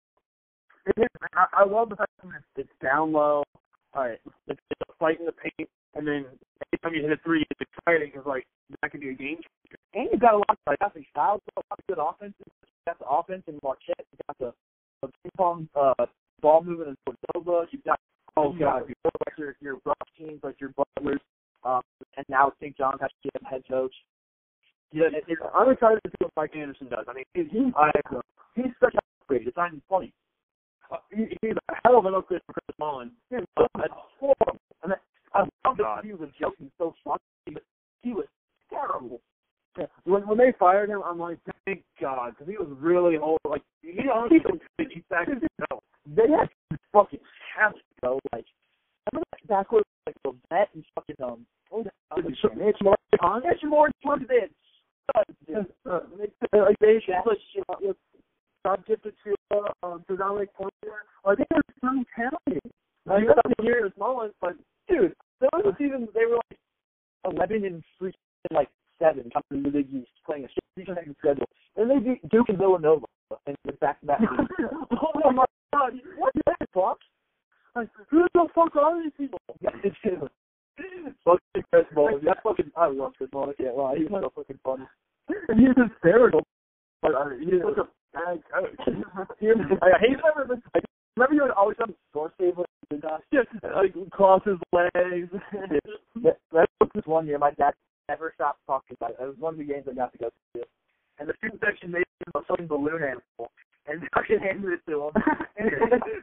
Speaker 5: It is. I, I love the fact that it's down low. All right, it's, it's a fight in the paint, and then anytime you hit a three, it's exciting because like that could be a game. changer.
Speaker 6: And you've got a lot of like athletic styles, a lot of good offenses. You've got the offense in Marquette. You've got the, the ping pong uh, ball movement in Cordova. You've got oh god, your like your your rough teams like your Butlers, um, and now St. John's has to get head coach.
Speaker 5: Yeah, it, it, I'm excited to see what Mike Anderson does. I mean,
Speaker 6: Dude, he,
Speaker 5: I
Speaker 6: he's such a upgrade. It's not even funny.
Speaker 5: uh, he, he's a hell of an upgrade for Chris Mullin.
Speaker 6: That's horrible. And that, I love that he was joking so funny, but he was terrible.
Speaker 5: Yeah. When when they fired him, I'm like, thank God, because he was really old. Like he honestly could he back no.
Speaker 6: They had fucking talent, though. Like, remember that backcourt like Levette and fucking um. What was that? other
Speaker 5: So,
Speaker 6: kid?
Speaker 5: Mitch Morris, huh?
Speaker 6: They?
Speaker 5: Should Gibson to uh, to Dominic Pointer. Like they were so talented. Like that's the year of Mullins, but
Speaker 6: Dude, was a they were like eleven and freaking like seven coming to the East playing a shit schedule, and they beat Duke and Villanova in the to back.
Speaker 5: oh my God, what is that, Fox? Like who the fuck are these people?
Speaker 6: Fucking Chris Mullin. That fucking I love Chris Mullin. I can't lie. He's so fucking funny.
Speaker 5: And he's hysterical. But uh, he's such a bad coach. He- I hate never been. Like, remember you would always have
Speaker 6: Score stable.
Speaker 5: yeah, like cross his legs.
Speaker 6: That, that was this one year. My dad never stopped talking about it. It was one of the games I got to go to. And the student section made him a fucking balloon animal. And fucking handed it to him. and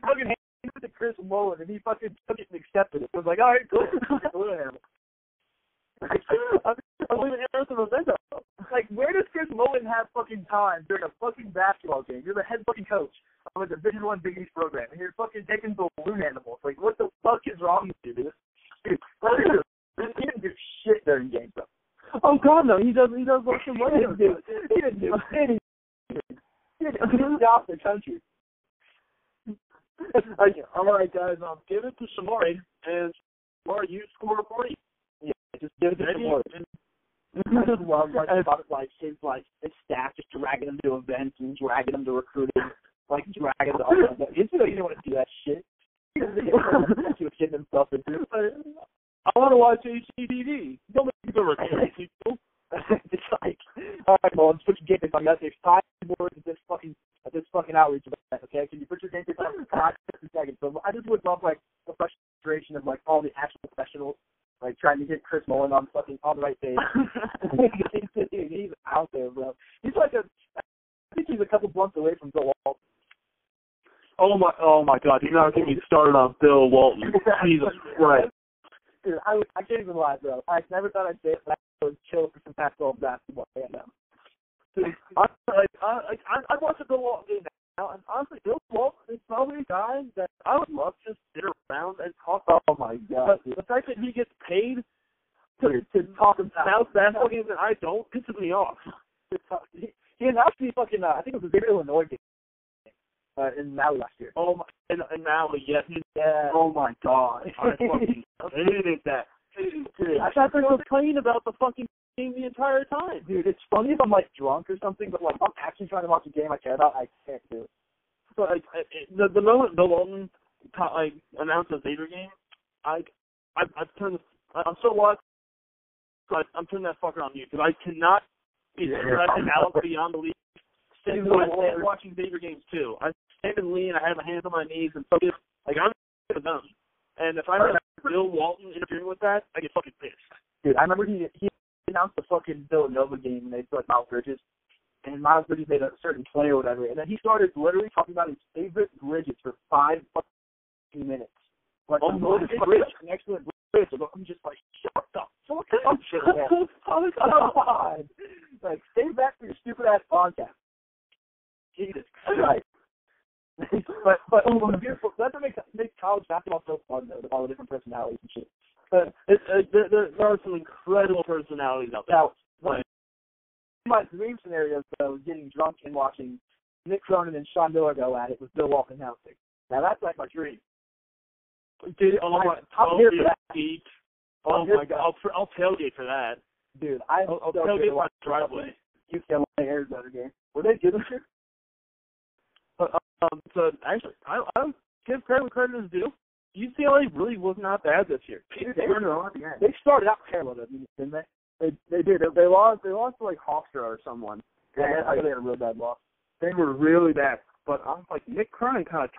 Speaker 6: fucking handed it to Chris Mullin. And he fucking took it and accepted it. I was like, all right, cool. balloon animal.
Speaker 5: I'm leaving Earth of
Speaker 6: Like, where does Chris Mullin have fucking time during a fucking basketball game? You're the head fucking coach of a Division One Big East program, and you're fucking taking balloon animals. Like, what the fuck is wrong with you, dude? Dude, he didn't do shit during games, bro.
Speaker 5: Oh God, no, he does. He does lots of
Speaker 6: He
Speaker 5: money.
Speaker 6: didn't do. He didn't do anything. He didn't stop the country.
Speaker 5: Okay, all right, guys. Um, give it to Shamorie, and Shamorie, you score a forty.
Speaker 6: Yeah, just give it to
Speaker 5: Maybe,
Speaker 6: Samori.
Speaker 5: and
Speaker 6: love like like his like his staff just dragging him to events and dragging him to recruiting, like dragging him to all that. He didn't want to do that shit. Was getting himself into.
Speaker 7: I want to watch HGTV. Don't make the recruiting people.
Speaker 6: it's like, all right, well, let's put your game on. You there's five words at this fucking at this fucking outreach event. Okay, can you put your game on five seconds? So I just would love like the frustration of like all the actual trying to get Chris Mullin on fucking on the right page. he's out there, bro. He's like a, I think he's a couple blunts away from Bill Walton.
Speaker 7: Oh my, oh my God! Do not get me started on Bill Walton. Jesus Christ.
Speaker 6: Dude, I, I can't even lie, bro. I never thought I'd say it, but I was chill for some Pac-12 basketball right now.
Speaker 7: Dude, I, like, I, I, I watched a Bill Walton game now, and honestly, Bill Walton is probably a guy that I would love to just sit around and talk.
Speaker 6: Oh my god!
Speaker 7: But the fact that he gets paid to to talk about basketball games and I don't pisses me off.
Speaker 6: He, he announced the fucking, uh, I think it was a big Illinois game uh, in Maui last year.
Speaker 7: Oh my, and, and now yes,
Speaker 6: Yeah.
Speaker 7: oh my god, I fucking hated that.
Speaker 6: Dude,
Speaker 7: I thought they were complaining about the fucking the entire time.
Speaker 6: Dude, it's funny if I'm like drunk or something, but like if I'm actually trying to watch a game I care about, I can't do it.
Speaker 7: So like I- it- the the moment Bill Walton ta- like announced the Vader game, I I I've turned I- I'm so lost. So I, I'm turning that fucker on mute because I cannot be
Speaker 6: Yeah,
Speaker 7: stressing
Speaker 6: you're
Speaker 7: out beyond belief. Sitting I
Speaker 6: Lord.
Speaker 7: stand watching Vader games too. I stand and lean. I have my hands on my knees and focus. Like I'm them. And if I heard Bill Walton interfering with that, I get fucking pissed.
Speaker 6: Dude, I remember he he announced the fucking Villanova game and they put Miles Bridges, and Miles Bridges made a certain play or whatever, and then he started literally talking about his favorite Bridges for five fucking minutes. Like,
Speaker 7: Oh my
Speaker 6: bridge, an excellent bridge. I'm just like, shut the fuck up, shit.
Speaker 7: Oh,
Speaker 6: God. Like, save that for your stupid ass podcast. Jesus Christ. but but oh, beautiful that's what makes makes college basketball so fun though, with all the different personalities and shit.
Speaker 7: But it, it, there, there are some incredible personalities out there.
Speaker 6: Now, one of my dream scenarios though is getting drunk and watching Mick Cronin and Sean Miller go at it with Bill Walton announcing. Now that's like my dream.
Speaker 7: Dude, oh my,
Speaker 6: I'm here for
Speaker 7: oh,
Speaker 6: that.
Speaker 7: deep. Oh my god, I'll, I'll tailgate for that.
Speaker 6: Dude, I'm
Speaker 7: I'll, I'll
Speaker 6: so
Speaker 7: tailgate my driveway.
Speaker 6: UCLA Arizona game. Were they good this year?
Speaker 7: But, um, so actually, I I give credit where credit is due. UCLA really was not bad this year.
Speaker 6: They, were, they started out terrible, didn't they?
Speaker 5: They they did. They, they lost. They lost to like Hofstra or someone.
Speaker 6: Yeah, I think they had a real bad loss.
Speaker 5: They were really bad. But I was like, Mick Cronin kind of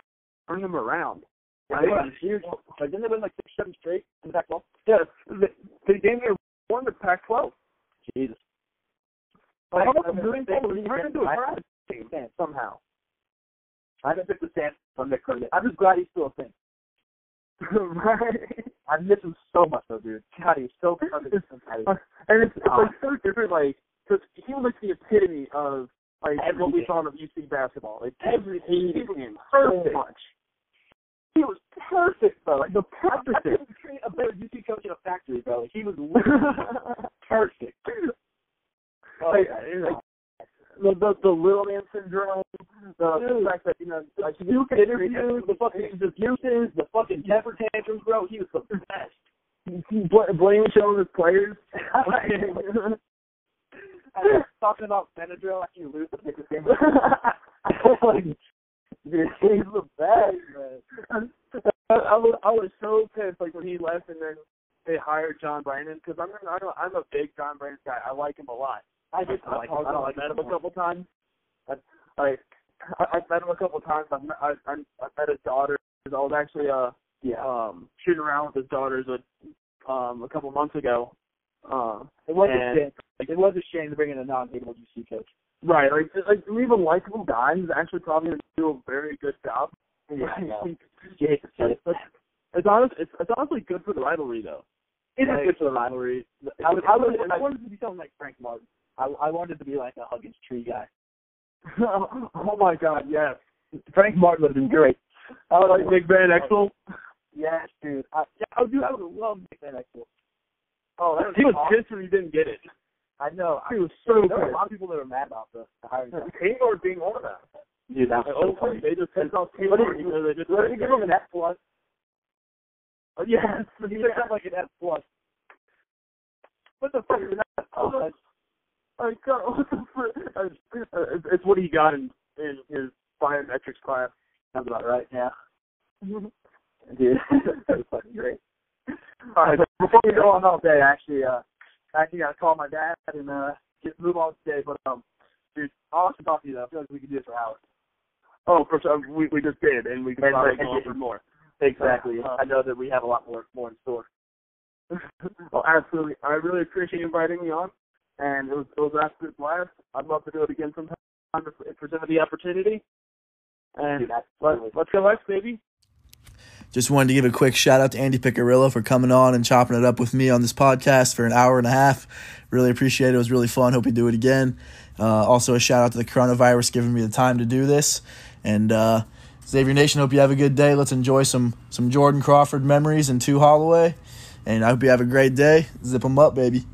Speaker 5: turned them around.
Speaker 6: Yeah, they were huge. Like, didn't they win like six, seven straight in the Pac-12?
Speaker 5: Yeah, they, they gave me won the Pac-12.
Speaker 6: Jesus.
Speaker 5: Like,
Speaker 6: I,
Speaker 5: I'm doing
Speaker 6: they.
Speaker 5: He turned into a
Speaker 6: I,
Speaker 5: crowd team somehow.
Speaker 6: I haven't picked the stand from Mick Cronin. I'm just glad he's still a thing.
Speaker 5: right.
Speaker 6: I miss him so much, though, dude. God, he's so fucking competitive.
Speaker 5: and it's, it's like ah. so different, like because he was like the epitome of like
Speaker 6: Every
Speaker 5: what we saw of UC basketball. Like
Speaker 6: Every
Speaker 5: he was perfect.
Speaker 6: So much.
Speaker 5: He was perfect, bro. Like the
Speaker 6: I
Speaker 5: perfect.
Speaker 6: couldn't train a better UC coach in a factory, bro. Like, he was literally perfect. Oh,
Speaker 5: like,
Speaker 6: yeah,
Speaker 5: like the, the the little man syndrome, the, the fact that you know like
Speaker 6: you can interview the fucking excuses, the fucking temper tantrums, bro. He was the best.
Speaker 5: bl- blaming shit on his players.
Speaker 6: And talking about Benadryl after you lose the biggest game. like, dude, he's the best, man.
Speaker 5: I, I was I was so pissed like when he left and then they hired John Brannen because I'm I'm a big John Brannen guy. I like him a lot.
Speaker 6: I just
Speaker 5: I.
Speaker 6: I
Speaker 5: I
Speaker 6: like
Speaker 5: met him a couple times. I, I, I've met him a couple times. I've met, I, I, I met his daughter. I was actually uh
Speaker 6: Yeah.
Speaker 5: um shooting around with his daughters a um a couple months ago. Uh,
Speaker 6: It was
Speaker 5: and-
Speaker 6: a shame. Like, it was a shame to bring in a non-hateable UC coach.
Speaker 5: right, like like leave a likable guy who's actually probably gonna do a very good job.
Speaker 6: Yeah, to say
Speaker 7: It's honest. It's, it's honestly good for the rivalry though.
Speaker 6: it is
Speaker 7: Like-
Speaker 6: good for the rivalry. I, was, I, was, I wanted to be something like Frank Martin. I, I wanted to be like a Huggins tree guy.
Speaker 5: oh my God, yes.
Speaker 6: Frank Martin would have been great. I would
Speaker 7: Like Big Van Exel.
Speaker 6: Yes, dude. I, yeah, I would do. I would have loved Nick Van Exel. Oh, that
Speaker 7: He was
Speaker 6: awesome.
Speaker 7: pissed when he didn't get it.
Speaker 6: I know.
Speaker 5: He was so
Speaker 6: There were a lot of people that were mad about the, the hiring.
Speaker 5: Taylor being one of them.
Speaker 6: Dude, that was
Speaker 7: Like,
Speaker 6: so
Speaker 7: oh,
Speaker 6: funny.
Speaker 7: they just pissed off
Speaker 6: What
Speaker 7: Taylor
Speaker 6: did-
Speaker 7: because they just.
Speaker 6: What did give him an F plus?
Speaker 5: Oh, yes.
Speaker 6: He picked up like an F plus. What the fuck is an F plus?
Speaker 5: Like, God, what the fr- uh, it's, it's what he got in in his biometrics class.
Speaker 6: Sounds about right. Yeah.
Speaker 5: All
Speaker 6: Dude, that was fucking great. All right, but before we go on all day, I actually, uh, I actually got to call my dad and uh, get move on today. But um, dude, awesome talking to you. Though. I feel like we could do this for hours.
Speaker 5: Oh, for sure. We we just did, and we can
Speaker 6: And,
Speaker 5: probably go for more.
Speaker 6: Exactly.
Speaker 5: Uh,
Speaker 6: I know that we have a lot more more in store.
Speaker 5: well, absolutely. I really appreciate you inviting me on, and it was it was an absolute blast. I'd love to do it again sometime if if presented the opportunity. And
Speaker 6: Dude,
Speaker 5: let,
Speaker 6: absolutely.
Speaker 5: let's go Lex, baby.
Speaker 4: Just wanted to give a quick shout out to Andy Piccirillo for coming on and chopping it up with me on this podcast for an hour and a half. Really appreciate it. It was really fun. Hope you do it again. Uh, also, a shout out to the coronavirus giving me the time to do this. And uh, Xavier Nation, hope you have a good day. Let's enjoy some some Jordan Crawford memories and Tu Holloway. And I hope you have a great day. Zip them up, baby.